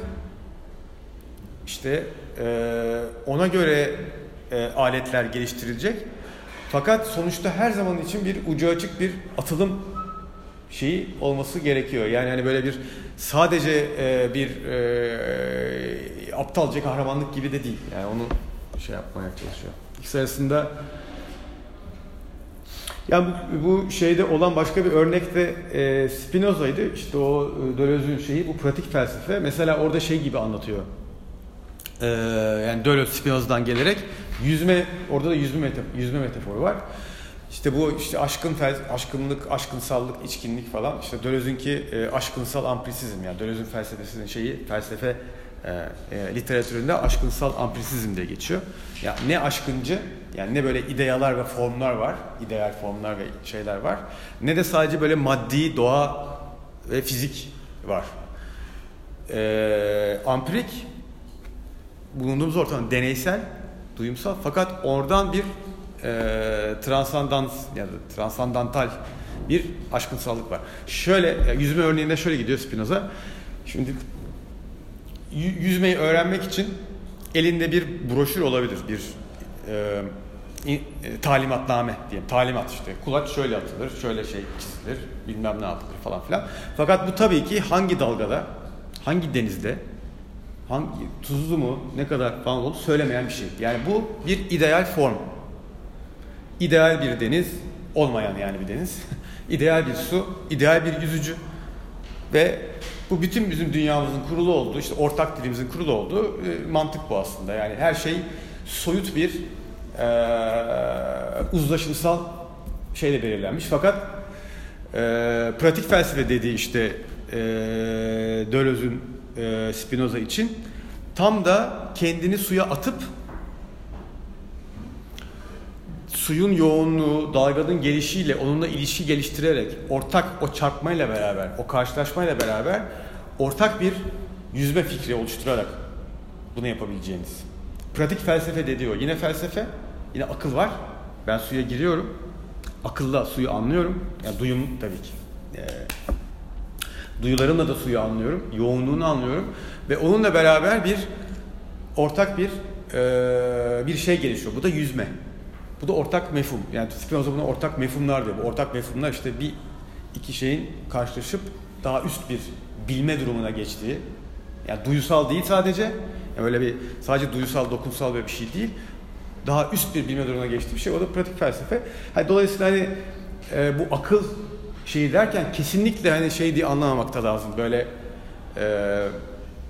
İşte e, ona göre e, aletler geliştirilecek. Fakat sonuçta her zaman için bir ucu açık bir atılım şeyi olması gerekiyor. Yani hani böyle bir sadece e, bir e, aptalca kahramanlık gibi de değil. Yani onu şey yapmaya çalışıyor. İkisi arasında yani bu, bu şeyde olan başka bir örnek de e, Spinoza'ydı. İşte o e, Deleuze'ün şeyi bu pratik felsefe. Mesela orada şey gibi anlatıyor. E, yani Deleuze Spinoza'dan gelerek yüzme orada da yüzme metafor, yüzme metaforu var. İşte bu işte aşkın fel, aşkınlık, aşkınsallık, içkinlik falan. İşte Deleuze'ünki e, aşkınsal amprisizm yani Deleuze'ün felsefesinin şeyi felsefe e, e, literatüründe aşkınsal amprisizm diye geçiyor. Ya ne aşkıncı yani ne böyle idealar ve formlar var, ideal formlar ve şeyler var. Ne de sadece böyle maddi, doğa ve fizik var. E, ampirik bulunduğumuz ortam deneysel, duyumsal fakat oradan bir e, transandans ya da transandantal bir aşkınsallık var. Şöyle yüzme örneğinde şöyle gidiyor Spinoza. Şimdi yüzmeyi öğrenmek için elinde bir broşür olabilir, bir e, e, talimatname diyeyim. Talimat işte. Kulaç şöyle atılır, şöyle şey çizilir, bilmem ne yapılır falan filan. Fakat bu tabii ki hangi dalgada, hangi denizde, hangi tuzlu mu, ne kadar falan olduğunu söylemeyen bir şey. Yani bu bir ideal form. İdeal bir deniz, olmayan yani bir deniz. (laughs) ideal bir su, ideal bir yüzücü. Ve bu bütün bizim dünyamızın kurulu olduğu, işte ortak dilimizin kurulu olduğu e, mantık bu aslında. Yani her şey soyut bir e, uzlaşımsal şeyle belirlenmiş. Fakat e, pratik felsefe dediği işte e, Deleuze'ün e, Spinoza için tam da kendini suya atıp suyun yoğunluğu, dalganın gelişiyle onunla ilişki geliştirerek ortak o çarpmayla beraber, o karşılaşmayla beraber ortak bir yüzme fikri oluşturarak bunu yapabileceğiniz. Pratik felsefe de diyor. Yine felsefe, yine akıl var. Ben suya giriyorum. Akılla suyu anlıyorum. Yani duyum tabii ki. Ee, duyularımla da suyu anlıyorum. Yoğunluğunu anlıyorum. Ve onunla beraber bir ortak bir e, bir şey gelişiyor. Bu da yüzme. Bu da ortak mefhum. Yani Spinoza buna ortak mefhumlar diyor. Bu ortak mefhumlar işte bir iki şeyin karşılaşıp daha üst bir bilme durumuna geçtiği. Yani duyusal değil sadece. Yani öyle bir sadece duyusal, dokunsal bir şey değil. Daha üst bir bilme durumuna geçtiği bir şey. O da pratik felsefe. Hani dolayısıyla hani e, bu akıl şeyi derken kesinlikle hani şey diye anlamamak da lazım. Böyle e,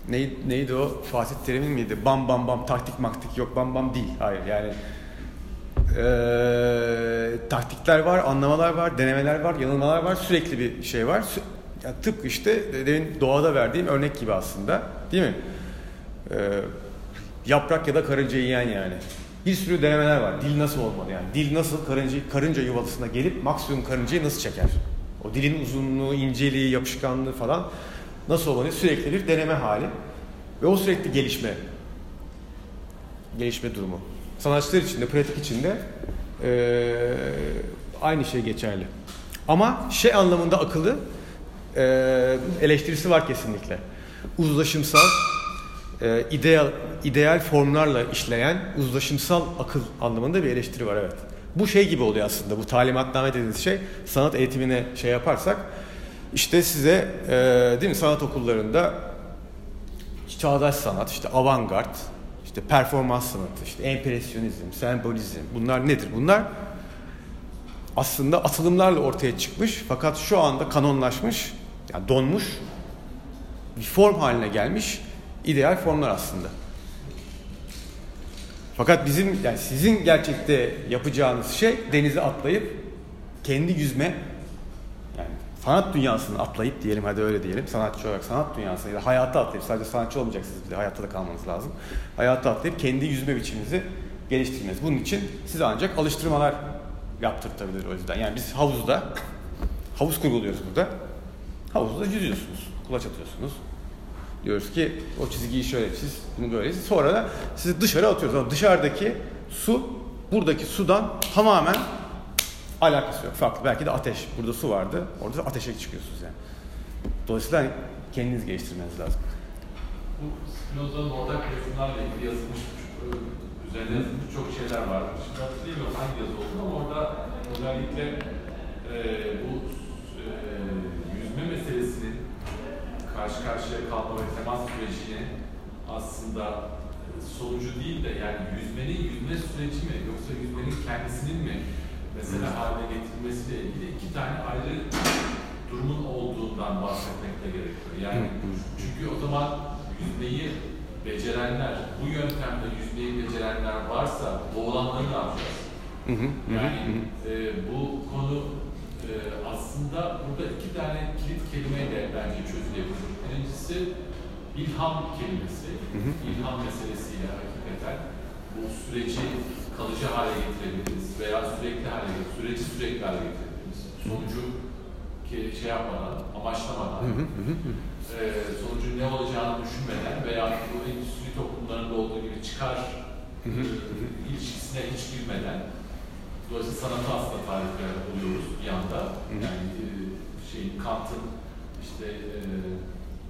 neydi, neydi o? Fatih Terim'in miydi? Bam bam bam taktik maktik yok bam bam değil. Hayır yani e, taktikler var, anlamalar var, denemeler var, yanılmalar var. Sürekli bir şey var. Sü- tıpkı işte demin doğada verdiğim örnek gibi aslında. Değil mi? E, yaprak ya da karınca yiyen yani. Bir sürü denemeler var. Dil nasıl olmalı yani? Dil nasıl karınca, karınca yuvasına gelip maksimum karıncayı nasıl çeker? O dilin uzunluğu, inceliği, yapışkanlığı falan nasıl olanı sürekli bir deneme hali. Ve o sürekli gelişme. Gelişme durumu. Sanatçılar için de, pratik için de ee, aynı şey geçerli. Ama şey anlamında akıllı e, eleştirisi var kesinlikle. Uzlaşımsal, e, ideal, ideal formlarla işleyen uzlaşımsal akıl anlamında bir eleştiri var evet. Bu şey gibi oluyor aslında bu talimatname dediğiniz şey sanat eğitimine şey yaparsak işte size e, değil mi sanat okullarında çağdaş sanat işte avantgard işte performans sanatı işte empresyonizm sembolizm bunlar nedir bunlar aslında atılımlarla ortaya çıkmış fakat şu anda kanonlaşmış yani donmuş bir form haline gelmiş ideal formlar aslında. Fakat bizim yani sizin gerçekte yapacağınız şey denize atlayıp kendi yüzme yani sanat dünyasını atlayıp diyelim hadi öyle diyelim sanatçı olarak sanat dünyasını ya da hayata atlayıp sadece sanatçı olmayacaksınız bir de hayatta da kalmanız lazım. Hayata atlayıp kendi yüzme biçiminizi geliştirmeniz. Bunun için size ancak alıştırmalar yaptırtabilir o yüzden. Yani biz havuzda havuz kurguluyoruz burada. Havuzda yüzüyorsunuz. Kulaç atıyorsunuz. Diyoruz ki o çizgiyi şöyle çiz, bunu böyle. Sonra da sizi dışarı atıyoruz. Ama dışarıdaki su buradaki sudan tamamen alakası yok. Farklı. Belki de ateş. Burada su vardı. Orada da ateşe çıkıyorsunuz yani. Dolayısıyla hani kendiniz geliştirmeniz lazım. Bu Spinoza'nın ortak resimlerle ilgili yazılmış, e, üzerinde yazılmış çok şeyler var. Şimdi hatırlayamıyorum hangi yazı oldu ama orada özellikle e, bu e, yüzme meselesinin karşı karşıya kalma ve temas sürecinin aslında sonucu değil de yani yüzmenin yüzme süreci mi yoksa yüzmenin kendisinin mi mesela haline getirilmesiyle ilgili iki tane ayrı durumun olduğundan bahsetmek de gerekiyor. Yani çünkü o zaman yüzmeyi becerenler, bu yöntemde yüzmeyi becerenler varsa boğulanları ne yapacağız? Yani e, bu konu e, aslında burada iki tane kilit kelimeyle bence çözülebilir. Birincisi ilham kelimesi. İlham meselesiyle hakikaten bu süreci kalıcı hale getirebiliriz veya sürekli hale getirebiliriz. Süreci sürekli hale getirebiliriz. Sonucu ki şey yapmadan, amaçlamadan, e, sonucun ne olacağını düşünmeden veya bu endüstri toplumlarında olduğu gibi çıkar e, ilişkisine hiç girmeden Dolayısıyla sanatı aslında tarif oluyoruz bir yanda. Yani e, şeyin Kant'ın işte e,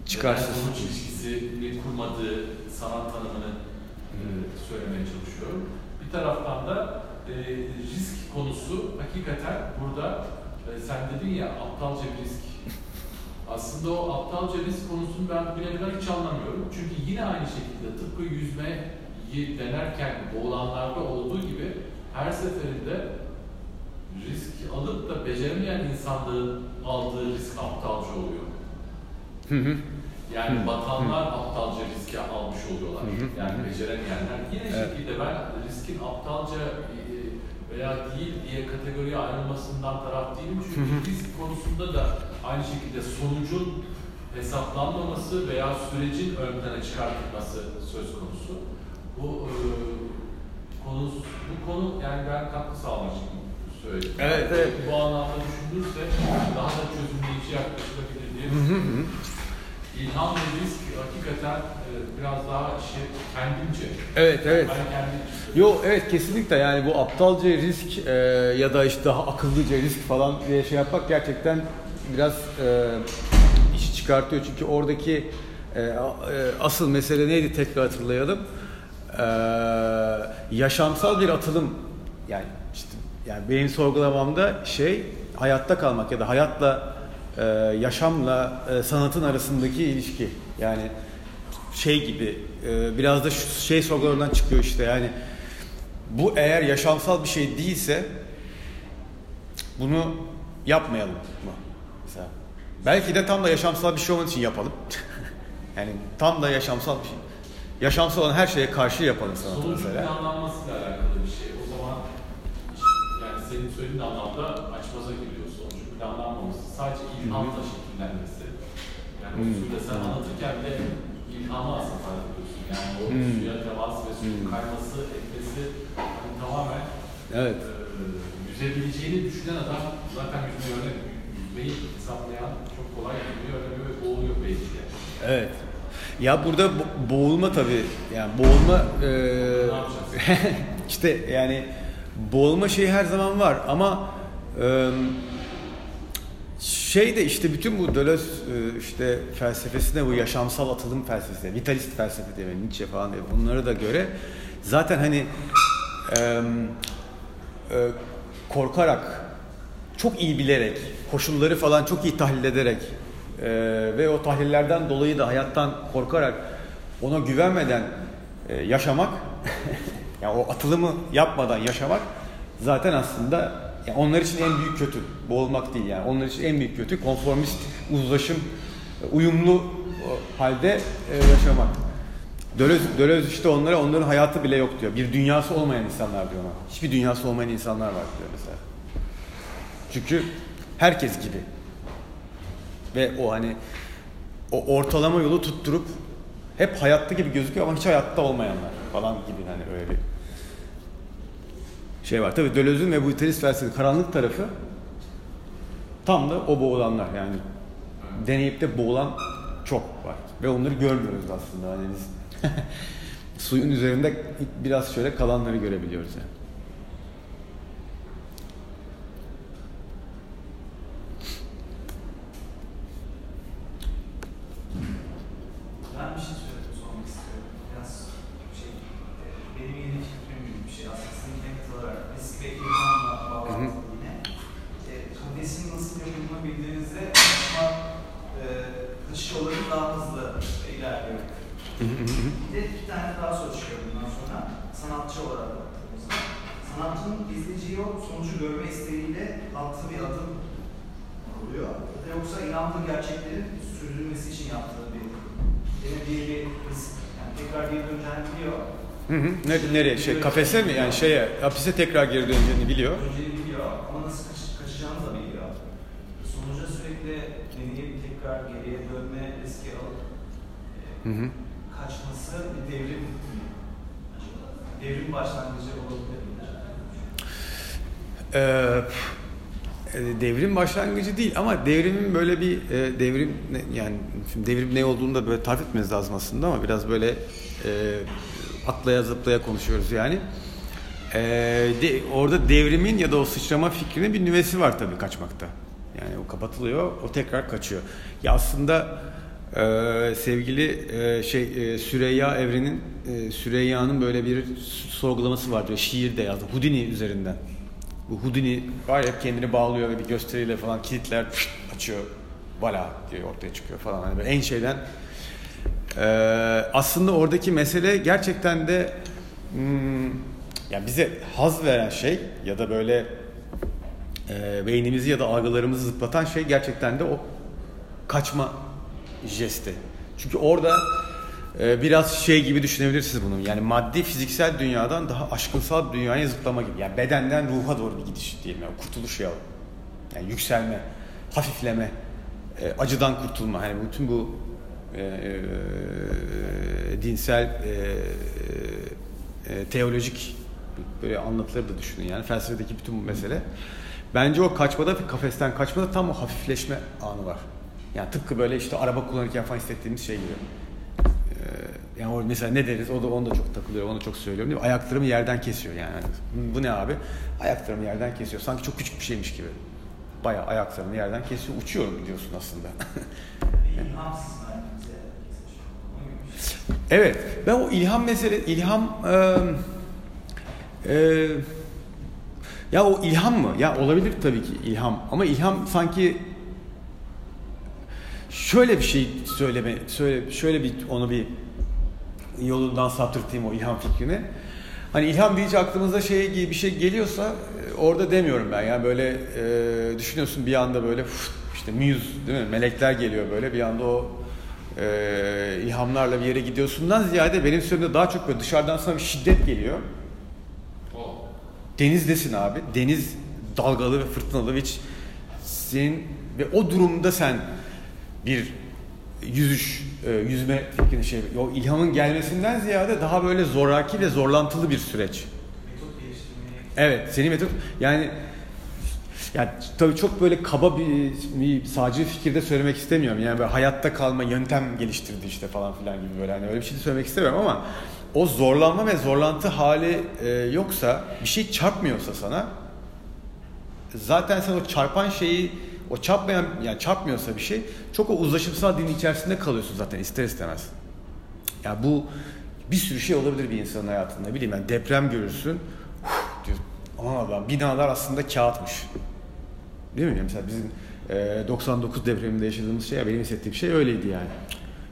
Çıkarsız. sonuç ilişkisini kurmadığı sanat tanımını e, söylemeye çalışıyor. Bir taraftan da e, risk konusu hakikaten burada e, sen dedin ya aptalca bir risk. (laughs) Aslında o aptalca risk konusunu ben bile bile hiç anlamıyorum. Çünkü yine aynı şekilde tıpkı yüzmeyi denerken boğulanlarda olduğu gibi her seferinde risk alıp da beceremeyen insanların aldığı risk aptalca oluyor. Yani batanlar aptalca riski almış oluyorlar. Yani beceremeyenler. Yine Evet. şekilde ben riskin aptalca e, veya değil diye kategoriye ayrılmasından taraf değilim. Çünkü risk konusunda da aynı şekilde sonucun hesaplanmaması veya sürecin ön plana çıkartılması söz konusu. Bu e, konu bu konu yani ben katkı sağlamak için söyledim. Evet, evet. Bu anlamda düşünülürse daha da çözümleyici yaklaşılabilir diye düşünüyorum. İlham ve risk hakikaten e, biraz daha şey kendimce. Evet, evet. Ben kendimce. Yo evet kesinlikle yani bu aptalca risk e, ya da işte daha akıllıca risk falan diye şey yapmak gerçekten biraz e, iş çıkartıyor. Çünkü oradaki e, e, asıl mesele neydi tekrar hatırlayalım. E, yaşamsal bir atılım yani işte yani benim sorgulamamda şey hayatta kalmak ya da hayatla e, yaşamla e, sanatın arasındaki ilişki yani şey gibi e, biraz da şu şey sorgularından çıkıyor işte yani bu eğer yaşamsal bir şey değilse bunu yapmayalım mı? Mesela. Belki de tam da yaşamsal bir şey olmadığı için yapalım. (laughs) yani tam da yaşamsal bir şey. Yaşamsal olan her şeye karşı yapalım sanatı Sonucun mesela. planlanmasıyla alakalı bir şey. O zaman yani senin söylediğin anlamda açmaza giriyor. Sonucun planlanmaması. Sadece ilhamla şekillenmesi. Yani o suyla sen anlatırken bile ilhamı aslında ediyorsun. Yani o Hmm. suya temas ve suyun kayması, etmesi hani tamamen Evet. e, yüzebileceğini düşünen adam zaten yüzmeyi yüzmeyi hesaplayan çok kolay yüzmeyi öğreniyor ve boğuluyor belki de. Evet. Ya burada bo- boğulma tabii. Yani boğulma e, (laughs) işte yani boğulma şeyi her zaman var ama e, şey de işte bütün bu Deleuze e, işte felsefesine bu yaşamsal atılım felsefesi, vitalist felsefe diye Nietzsche falan diye bunlara da göre zaten hani e, e, korkarak çok iyi bilerek koşulları falan çok iyi tahlil ederek e, ve o tahlillerden dolayı da hayattan korkarak ona güvenmeden e, yaşamak (laughs) yani o atılımı yapmadan yaşamak zaten aslında yani onlar için en büyük kötü. Boğulmak değil yani. Onlar için en büyük kötü konformist uzlaşım e, uyumlu e, halde e, yaşamak. Deleuze, Deleuze işte onlara onların hayatı bile yok diyor. Bir dünyası olmayan insanlar diyor ona. Hiçbir dünyası olmayan insanlar var diyor mesela. Çünkü herkes gibi. Ve o hani o ortalama yolu tutturup hep hayatta gibi gözüküyor ama hiç hayatta olmayanlar falan gibi hani öyle bir şey var. Tabii Deleuze'ün ve bu vitalist felsefenin karanlık tarafı tam da o boğulanlar yani deneyip de boğulan çok var. Ve onları görmüyoruz aslında. Hani biz (laughs) suyun üzerinde biraz şöyle kalanları görebiliyoruz yani. Ben bir şey söyledim, sormak istiyorum. Biraz şey, e, benim yeni fikrim gibi bir şey. Aslında sizinle katılarak risk ve ilhamla bağlantılı yine. E, kafesin nasıl yapıldığını bildiğinizde aslında e, kaçış olayı daha hızlı ilerliyor. Bir de iki tane daha soru çıkıyor bundan sonra. Sanatçı olarak baktığımızda. Sanatçının izleyiciyi o sonucu görme isteğiyle attığı bir adım oluyor. Ya da yoksa inandığı gerçeklerin sürdürülmesi için yaptığı bir denediği bir risk. Yani tekrar geri döneceğini biliyor. Hı hı. Ne- Nereye? Şey, kafese mi? Yani şeye, hapise tekrar geri döneceğini biliyor. Döneceğini biliyor ama nasıl kaç, kaçacağını da biliyor. Sonuca sürekli deneyip tekrar geriye dönme riski alıp e, Hı hı. kaçması bir devrim? Devrim başlangıcı olabilir mi? Ee, e, devrim başlangıcı değil ama devrimin böyle bir e, devrim ne- yani şimdi devrim ne olduğunu da böyle tarif etmeniz lazım aslında ama biraz böyle e, atlaya zıplaya konuşuyoruz yani. E, de, orada devrimin ya da o sıçrama fikrinin bir nüvesi var tabii kaçmakta. Yani o kapatılıyor, o tekrar kaçıyor. Ya aslında e, sevgili e, şey e, Süreyya Evren'in e, Süreyya'nın böyle bir sorgulaması vardır. Şiirde yazdı. Houdini üzerinden. Bu Houdini var ya kendini bağlıyor ve bir gösteriyle falan kilitler pşt, açıyor. Vala diye ortaya çıkıyor falan. Hani en şeyden Ee, aslında oradaki mesele gerçekten de hmm, yani bize haz veren şey ya da böyle e, beynimizi ya da algılarımızı zıplatan şey gerçekten de o kaçma jesti. Çünkü orada e, biraz şey gibi düşünebilirsiniz bunu. Yani maddi fiziksel dünyadan daha aşkınsal dünyaya zıplama gibi. Yani bedenden ruha doğru bir gidiş diyelim. Yani kurtuluş ya. Yani yükselme, hafifleme, e, acıdan kurtulma. Hani bütün bu e, e, dinsel e, teolojik böyle anlatıları da düşünün yani felsefedeki bütün bu mesele. Bence o kaçmada, kafesten kaçmada tam o hafifleşme anı var. Yani tıpkı böyle işte araba kullanırken falan hissettiğimiz şey gibi. Yani mesela ne deriz? O da onu da çok takılıyor, onu çok söylüyorum değil mi? Ayaklarımı yerden kesiyor yani. Hani Bu ne abi? Ayaklarımı yerden kesiyor. Sanki çok küçük bir şeymiş gibi. Bayağı ayaklarımı yerden kesiyor. Uçuyorum diyorsun aslında. İlhamsız merkeze kesmiş. Onun gibi bir şey. Evet, ben o ilham mesele, ilham, e, e, ya o ilham mı? Ya olabilir tabii ki ilham ama ilham sanki şöyle bir şey söyleme, söyle, şöyle bir onu bir yolundan saptırtayım o ilham fikrini. Hani ilham deyince aklımıza şey gibi bir şey geliyorsa orada demiyorum ben. Yani böyle e, düşünüyorsun bir anda böyle işte muse değil mi? Melekler geliyor böyle bir anda o e, ilhamlarla bir yere gidiyorsundan ziyade benim söylediğimde daha çok böyle dışarıdan sana bir şiddet geliyor. Denizdesin abi. Deniz dalgalı ve fırtınalı hiç senin ve o durumda sen bir yüzüş, e, yüzme fikrini şey, o ilhamın gelmesinden ziyade daha böyle zoraki ve zorlantılı bir süreç. Metot Evet, senin metot yani Yani tabii çok böyle kaba bir, bir sağcı fikirde söylemek istemiyorum. Yani böyle hayatta kalma yöntem geliştirdi işte falan filan gibi böyle hani öyle bir şey de söylemek istemiyorum ama o zorlanma ve zorlantı hali e, yoksa bir şey çarpmıyorsa sana zaten sen o çarpan şeyi o çarpmayan yani çarpmıyorsa bir şey çok o uzlaşımsal din içerisinde kalıyorsun zaten ister istemez. Ya yani bu bir sürü şey olabilir bir insanın hayatında. Ne bileyim yani deprem görürsün. Uf, diyor, aman binalar aslında kağıtmış. Değil mi? Mesela bizim e, 99 depreminde yaşadığımız şey, benim hissettiğim şey öyleydi yani.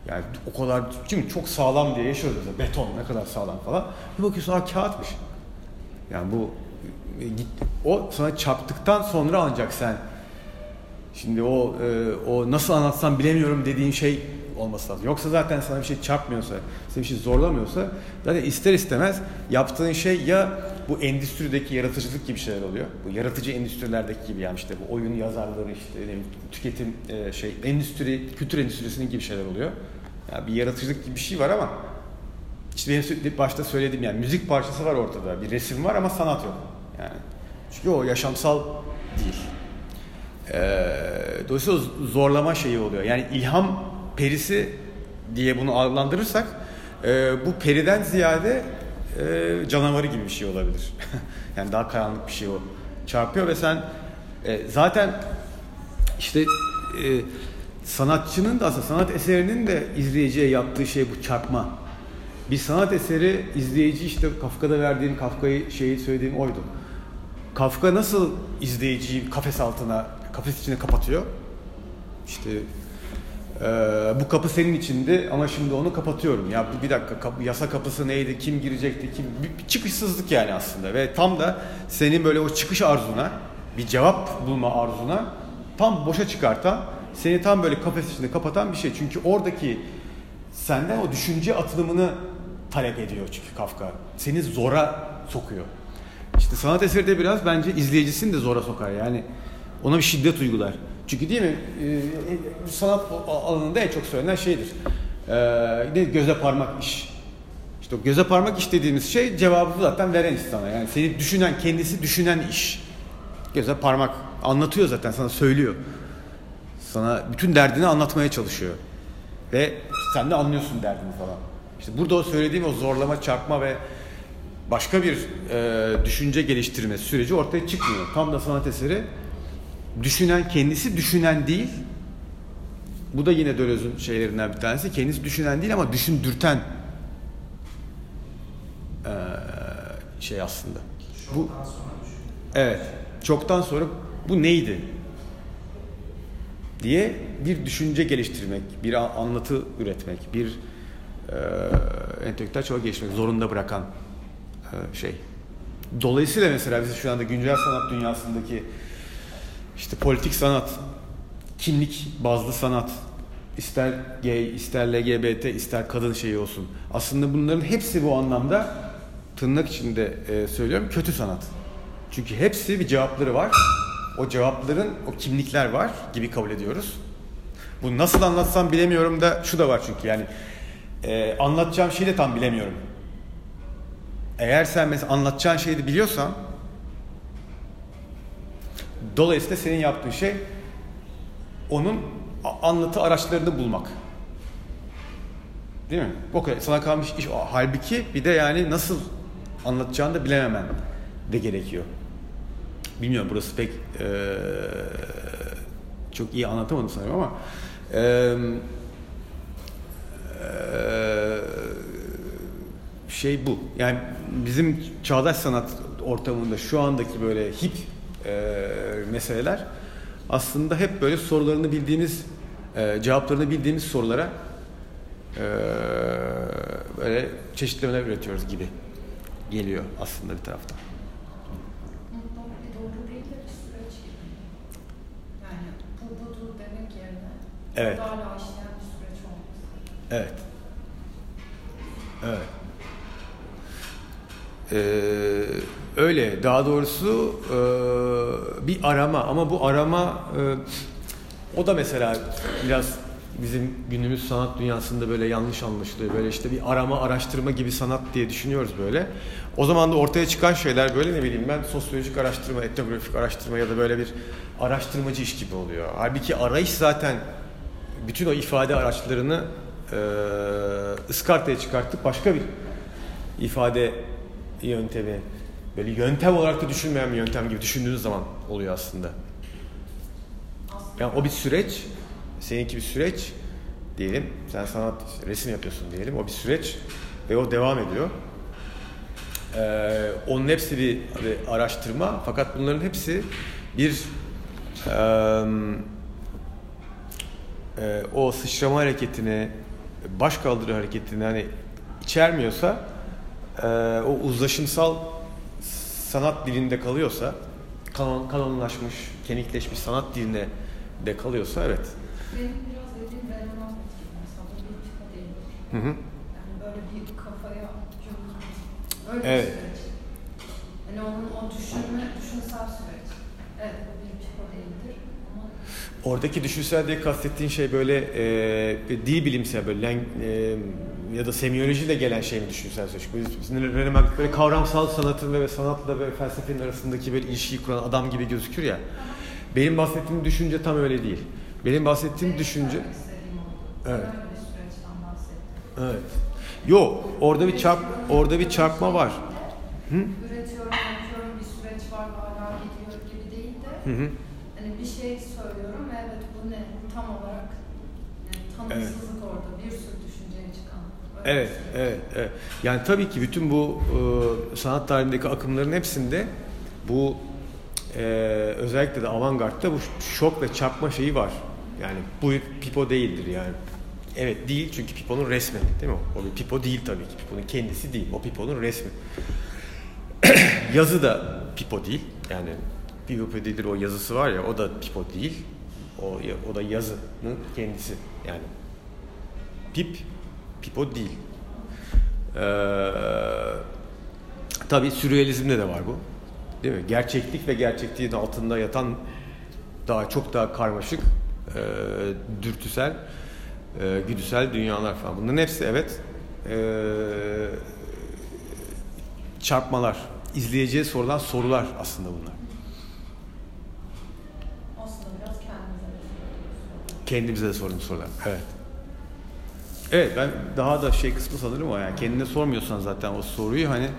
Yani o kadar, çünkü çok sağlam diye yaşıyoruz mesela. Beton ne kadar sağlam falan. Bir bakıyorsun ha kağıtmış. Yani bu o sana çarptıktan sonra ancak sen şimdi o e, o nasıl anlatsam bilemiyorum dediğin şey olması lazım. Yoksa zaten sana bir şey çarpmıyorsa, seni bir şey zorlamıyorsa zaten ister istemez yaptığın şey ya bu endüstrideki yaratıcılık gibi şeyler oluyor. Bu yaratıcı endüstrilerdeki gibi yani işte bu oyun yazarları işte tüketim e, şey endüstri, kültür endüstrisinin gibi şeyler oluyor. Yani bir yaratıcılık gibi bir şey var ama işte benim başta söylediğim yani müzik parçası var ortada. Bir resim var ama sanat yok. Yani çünkü o yaşamsal değil. Ee, dolayısıyla zorlama şeyi oluyor. Yani ilham perisi diye bunu adlandırırsak e, bu periden ziyade e, canavarı gibi bir şey olabilir. (laughs) yani daha karanlık bir şey o. Çarpıyor ve sen e, zaten işte e, sanatçının da aslında sanat eserinin de izleyiciye yaptığı şey bu çarpma. Bir sanat eseri izleyici işte Kafka'da verdiğim Kafka'yı şeyi söylediğim oydu. Kafka nasıl izleyiciyi kafes altına, kafes içine kapatıyor? İşte ee, bu kapı senin içinde ama şimdi onu kapatıyorum. Ya bir dakika kapı, yasa kapısı neydi, kim girecekti, kim bir, bir çıkışsızlık yani aslında ve tam da senin böyle o çıkış arzuna, bir cevap bulma arzuna tam boşa çıkartan, seni tam böyle kafes içinde kapatan bir şey. Çünkü oradaki senden o düşünce atılımını talep ediyor çünkü Kafka. Seni zora sokuyor. İşte sanat eseri de biraz bence izleyicisini de zora sokar. Yani ona bir şiddet uygular. Çünkü değil mi e, sanat alanında en çok söylenen şeydir. E, göze parmak iş. İşte o göze parmak iş dediğimiz şey cevabı zaten veren insana. Yani seni düşünen, kendisi düşünen iş. Göze parmak anlatıyor zaten sana söylüyor. Sana bütün derdini anlatmaya çalışıyor. Ve sen de anlıyorsun derdini falan. İşte burada o söylediğim o zorlama, çarpma ve başka bir e, düşünce geliştirme süreci ortaya çıkmıyor. Tam da sanat eseri düşünen kendisi düşünen değil. Bu da yine Döloz'un şeylerinden bir tanesi. Kendisi düşünen değil ama düşündürten ee, şey aslında. Bu Evet. Çoktan sonra bu neydi? diye bir düşünce geliştirmek, bir anlatı üretmek, bir e, entelektüel çaba geliştirmek zorunda bırakan e, şey. Dolayısıyla mesela biz şu anda güncel sanat dünyasındaki işte politik sanat, kimlik bazlı sanat, ister gay, ister LGBT, ister kadın şeyi olsun. Aslında bunların hepsi bu anlamda tırnak içinde e, söylüyorum kötü sanat. Çünkü hepsi bir cevapları var. O cevapların o kimlikler var gibi kabul ediyoruz. Bu nasıl anlatsam bilemiyorum da şu da var çünkü yani e, anlatacağım şeyi de tam bilemiyorum. Eğer sen mesela anlatacağın şeyi de biliyorsan Dolayısıyla senin yaptığın şey onun anlatı araçlarını bulmak. Değil mi? O kadar. Sana kalmış iş. Halbuki bir de yani nasıl anlatacağını da bilememen de gerekiyor. Bilmiyorum burası pek e, çok iyi anlatamadım sanırım ama e, e, şey bu. Yani bizim çağdaş sanat ortamında şu andaki böyle hip e, meseleler aslında hep böyle sorularını bildiğimiz, e, cevaplarını bildiğimiz sorulara e, böyle çeşitlemeler üretiyoruz gibi geliyor aslında bir taraftan. Evet. Evet. Evet. Ee, öyle. Daha doğrusu e, bir arama ama bu arama e, o da mesela biraz bizim günümüz sanat dünyasında böyle yanlış anlaşılıyor. Böyle işte bir arama, araştırma gibi sanat diye düşünüyoruz böyle. O zaman da ortaya çıkan şeyler böyle ne bileyim ben sosyolojik araştırma, etnografik araştırma ya da böyle bir araştırmacı iş gibi oluyor. Halbuki arayış zaten bütün o ifade araçlarını e, ıskartaya çıkartıp başka bir ifade yöntemi böyle yöntem olarak da düşünmeyen bir yöntem gibi düşündüğünüz zaman oluyor aslında. Yani o bir süreç, seninki bir süreç diyelim. Sen sanat, resim yapıyorsun diyelim. O bir süreç ve o devam ediyor. Ee, onun hepsi bir, bir araştırma fakat bunların hepsi bir e, o sıçrama hareketini, baş kaldırı hareketini hani içermiyorsa e, o uzlaşımsal sanat dilinde kalıyorsa kanon, kanonlaşmış, kenikleşmiş sanat dilinde de kalıyorsa evet. Benim biraz dediğim değil. Hı hı. Yani böyle bir kafaya. Öyle Evet. bir süreç. Yani onun o düşünme, düşünsel süreç. Evet bu bir tipa değildir ama Oradaki düşünsel diye kastettiğin şey böyle e, dil bilimsel böyle e, ya da semiyolojiyle gelen şey mi düşünsel René Magritte böyle kavramsal sanatın ve sanatla ve felsefenin arasındaki böyle ilişkiyi kuran adam gibi gözükür ya. Benim bahsettiğim düşünce tam öyle değil. Benim bahsettiğim benim düşünce... Evet. Bir. Evet. Yok, orada bir çarp, orada bir çarpma var. Hı? Üretiyorum, yapıyorum, bir süreç var hala gidiyor gibi değil de Hı hı. hani bir şey söylüyorum ve evet bu ne tam olarak yani tanımsızlık orada bir sürü düşünceye çıkan. öyle bir Evet, evet, evet. Yani tabii ki bütün bu e, sanat tarihindeki akımların hepsinde bu e, özellikle de avantgardta bu şok ve çarpma şeyi var. Yani bu pipo değildir yani. Evet değil çünkü piponun resmi değil mi? O bir pipo değil tabii ki. Piponun kendisi değil. O piponun resmi. (clears throat) Yazı da pipo değil. Yani pipo değildir o yazısı var ya o da pipo değil. O, o da yazının kendisi. Yani pip, pipo değil. Ee, tabii sürrealizmde de var bu. Değil mi? Gerçeklik ve gerçekliğin altında yatan daha çok daha karmaşık, e, dürtüsel, e, güdüsel dünyalar falan. Bunların hepsi evet e, çarpmalar. İzleyiciye sorulan sorular aslında bunlar. Aslında biraz kendimize de söylüyoruz. Kendimize de sorduğumuz sorular. Evet. Evet ben daha da şey kısmı sanırım o yani kendine sormuyorsan zaten o soruyu hani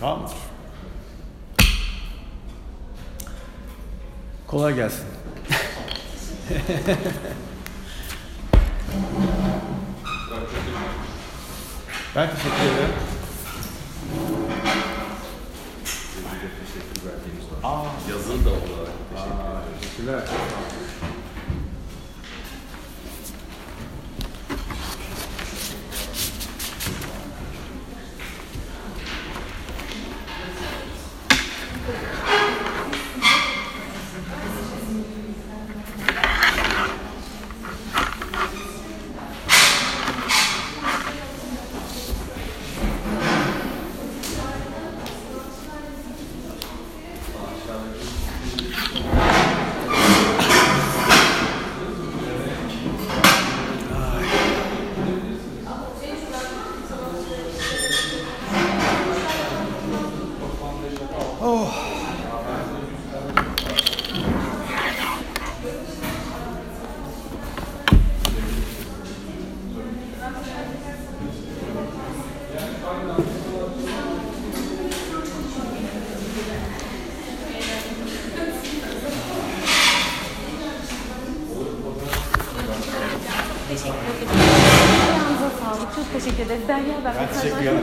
Tamamdır. Kolay gelsin. (laughs) ben teşekkür ederim. Yazılı da olarak. If you. sick.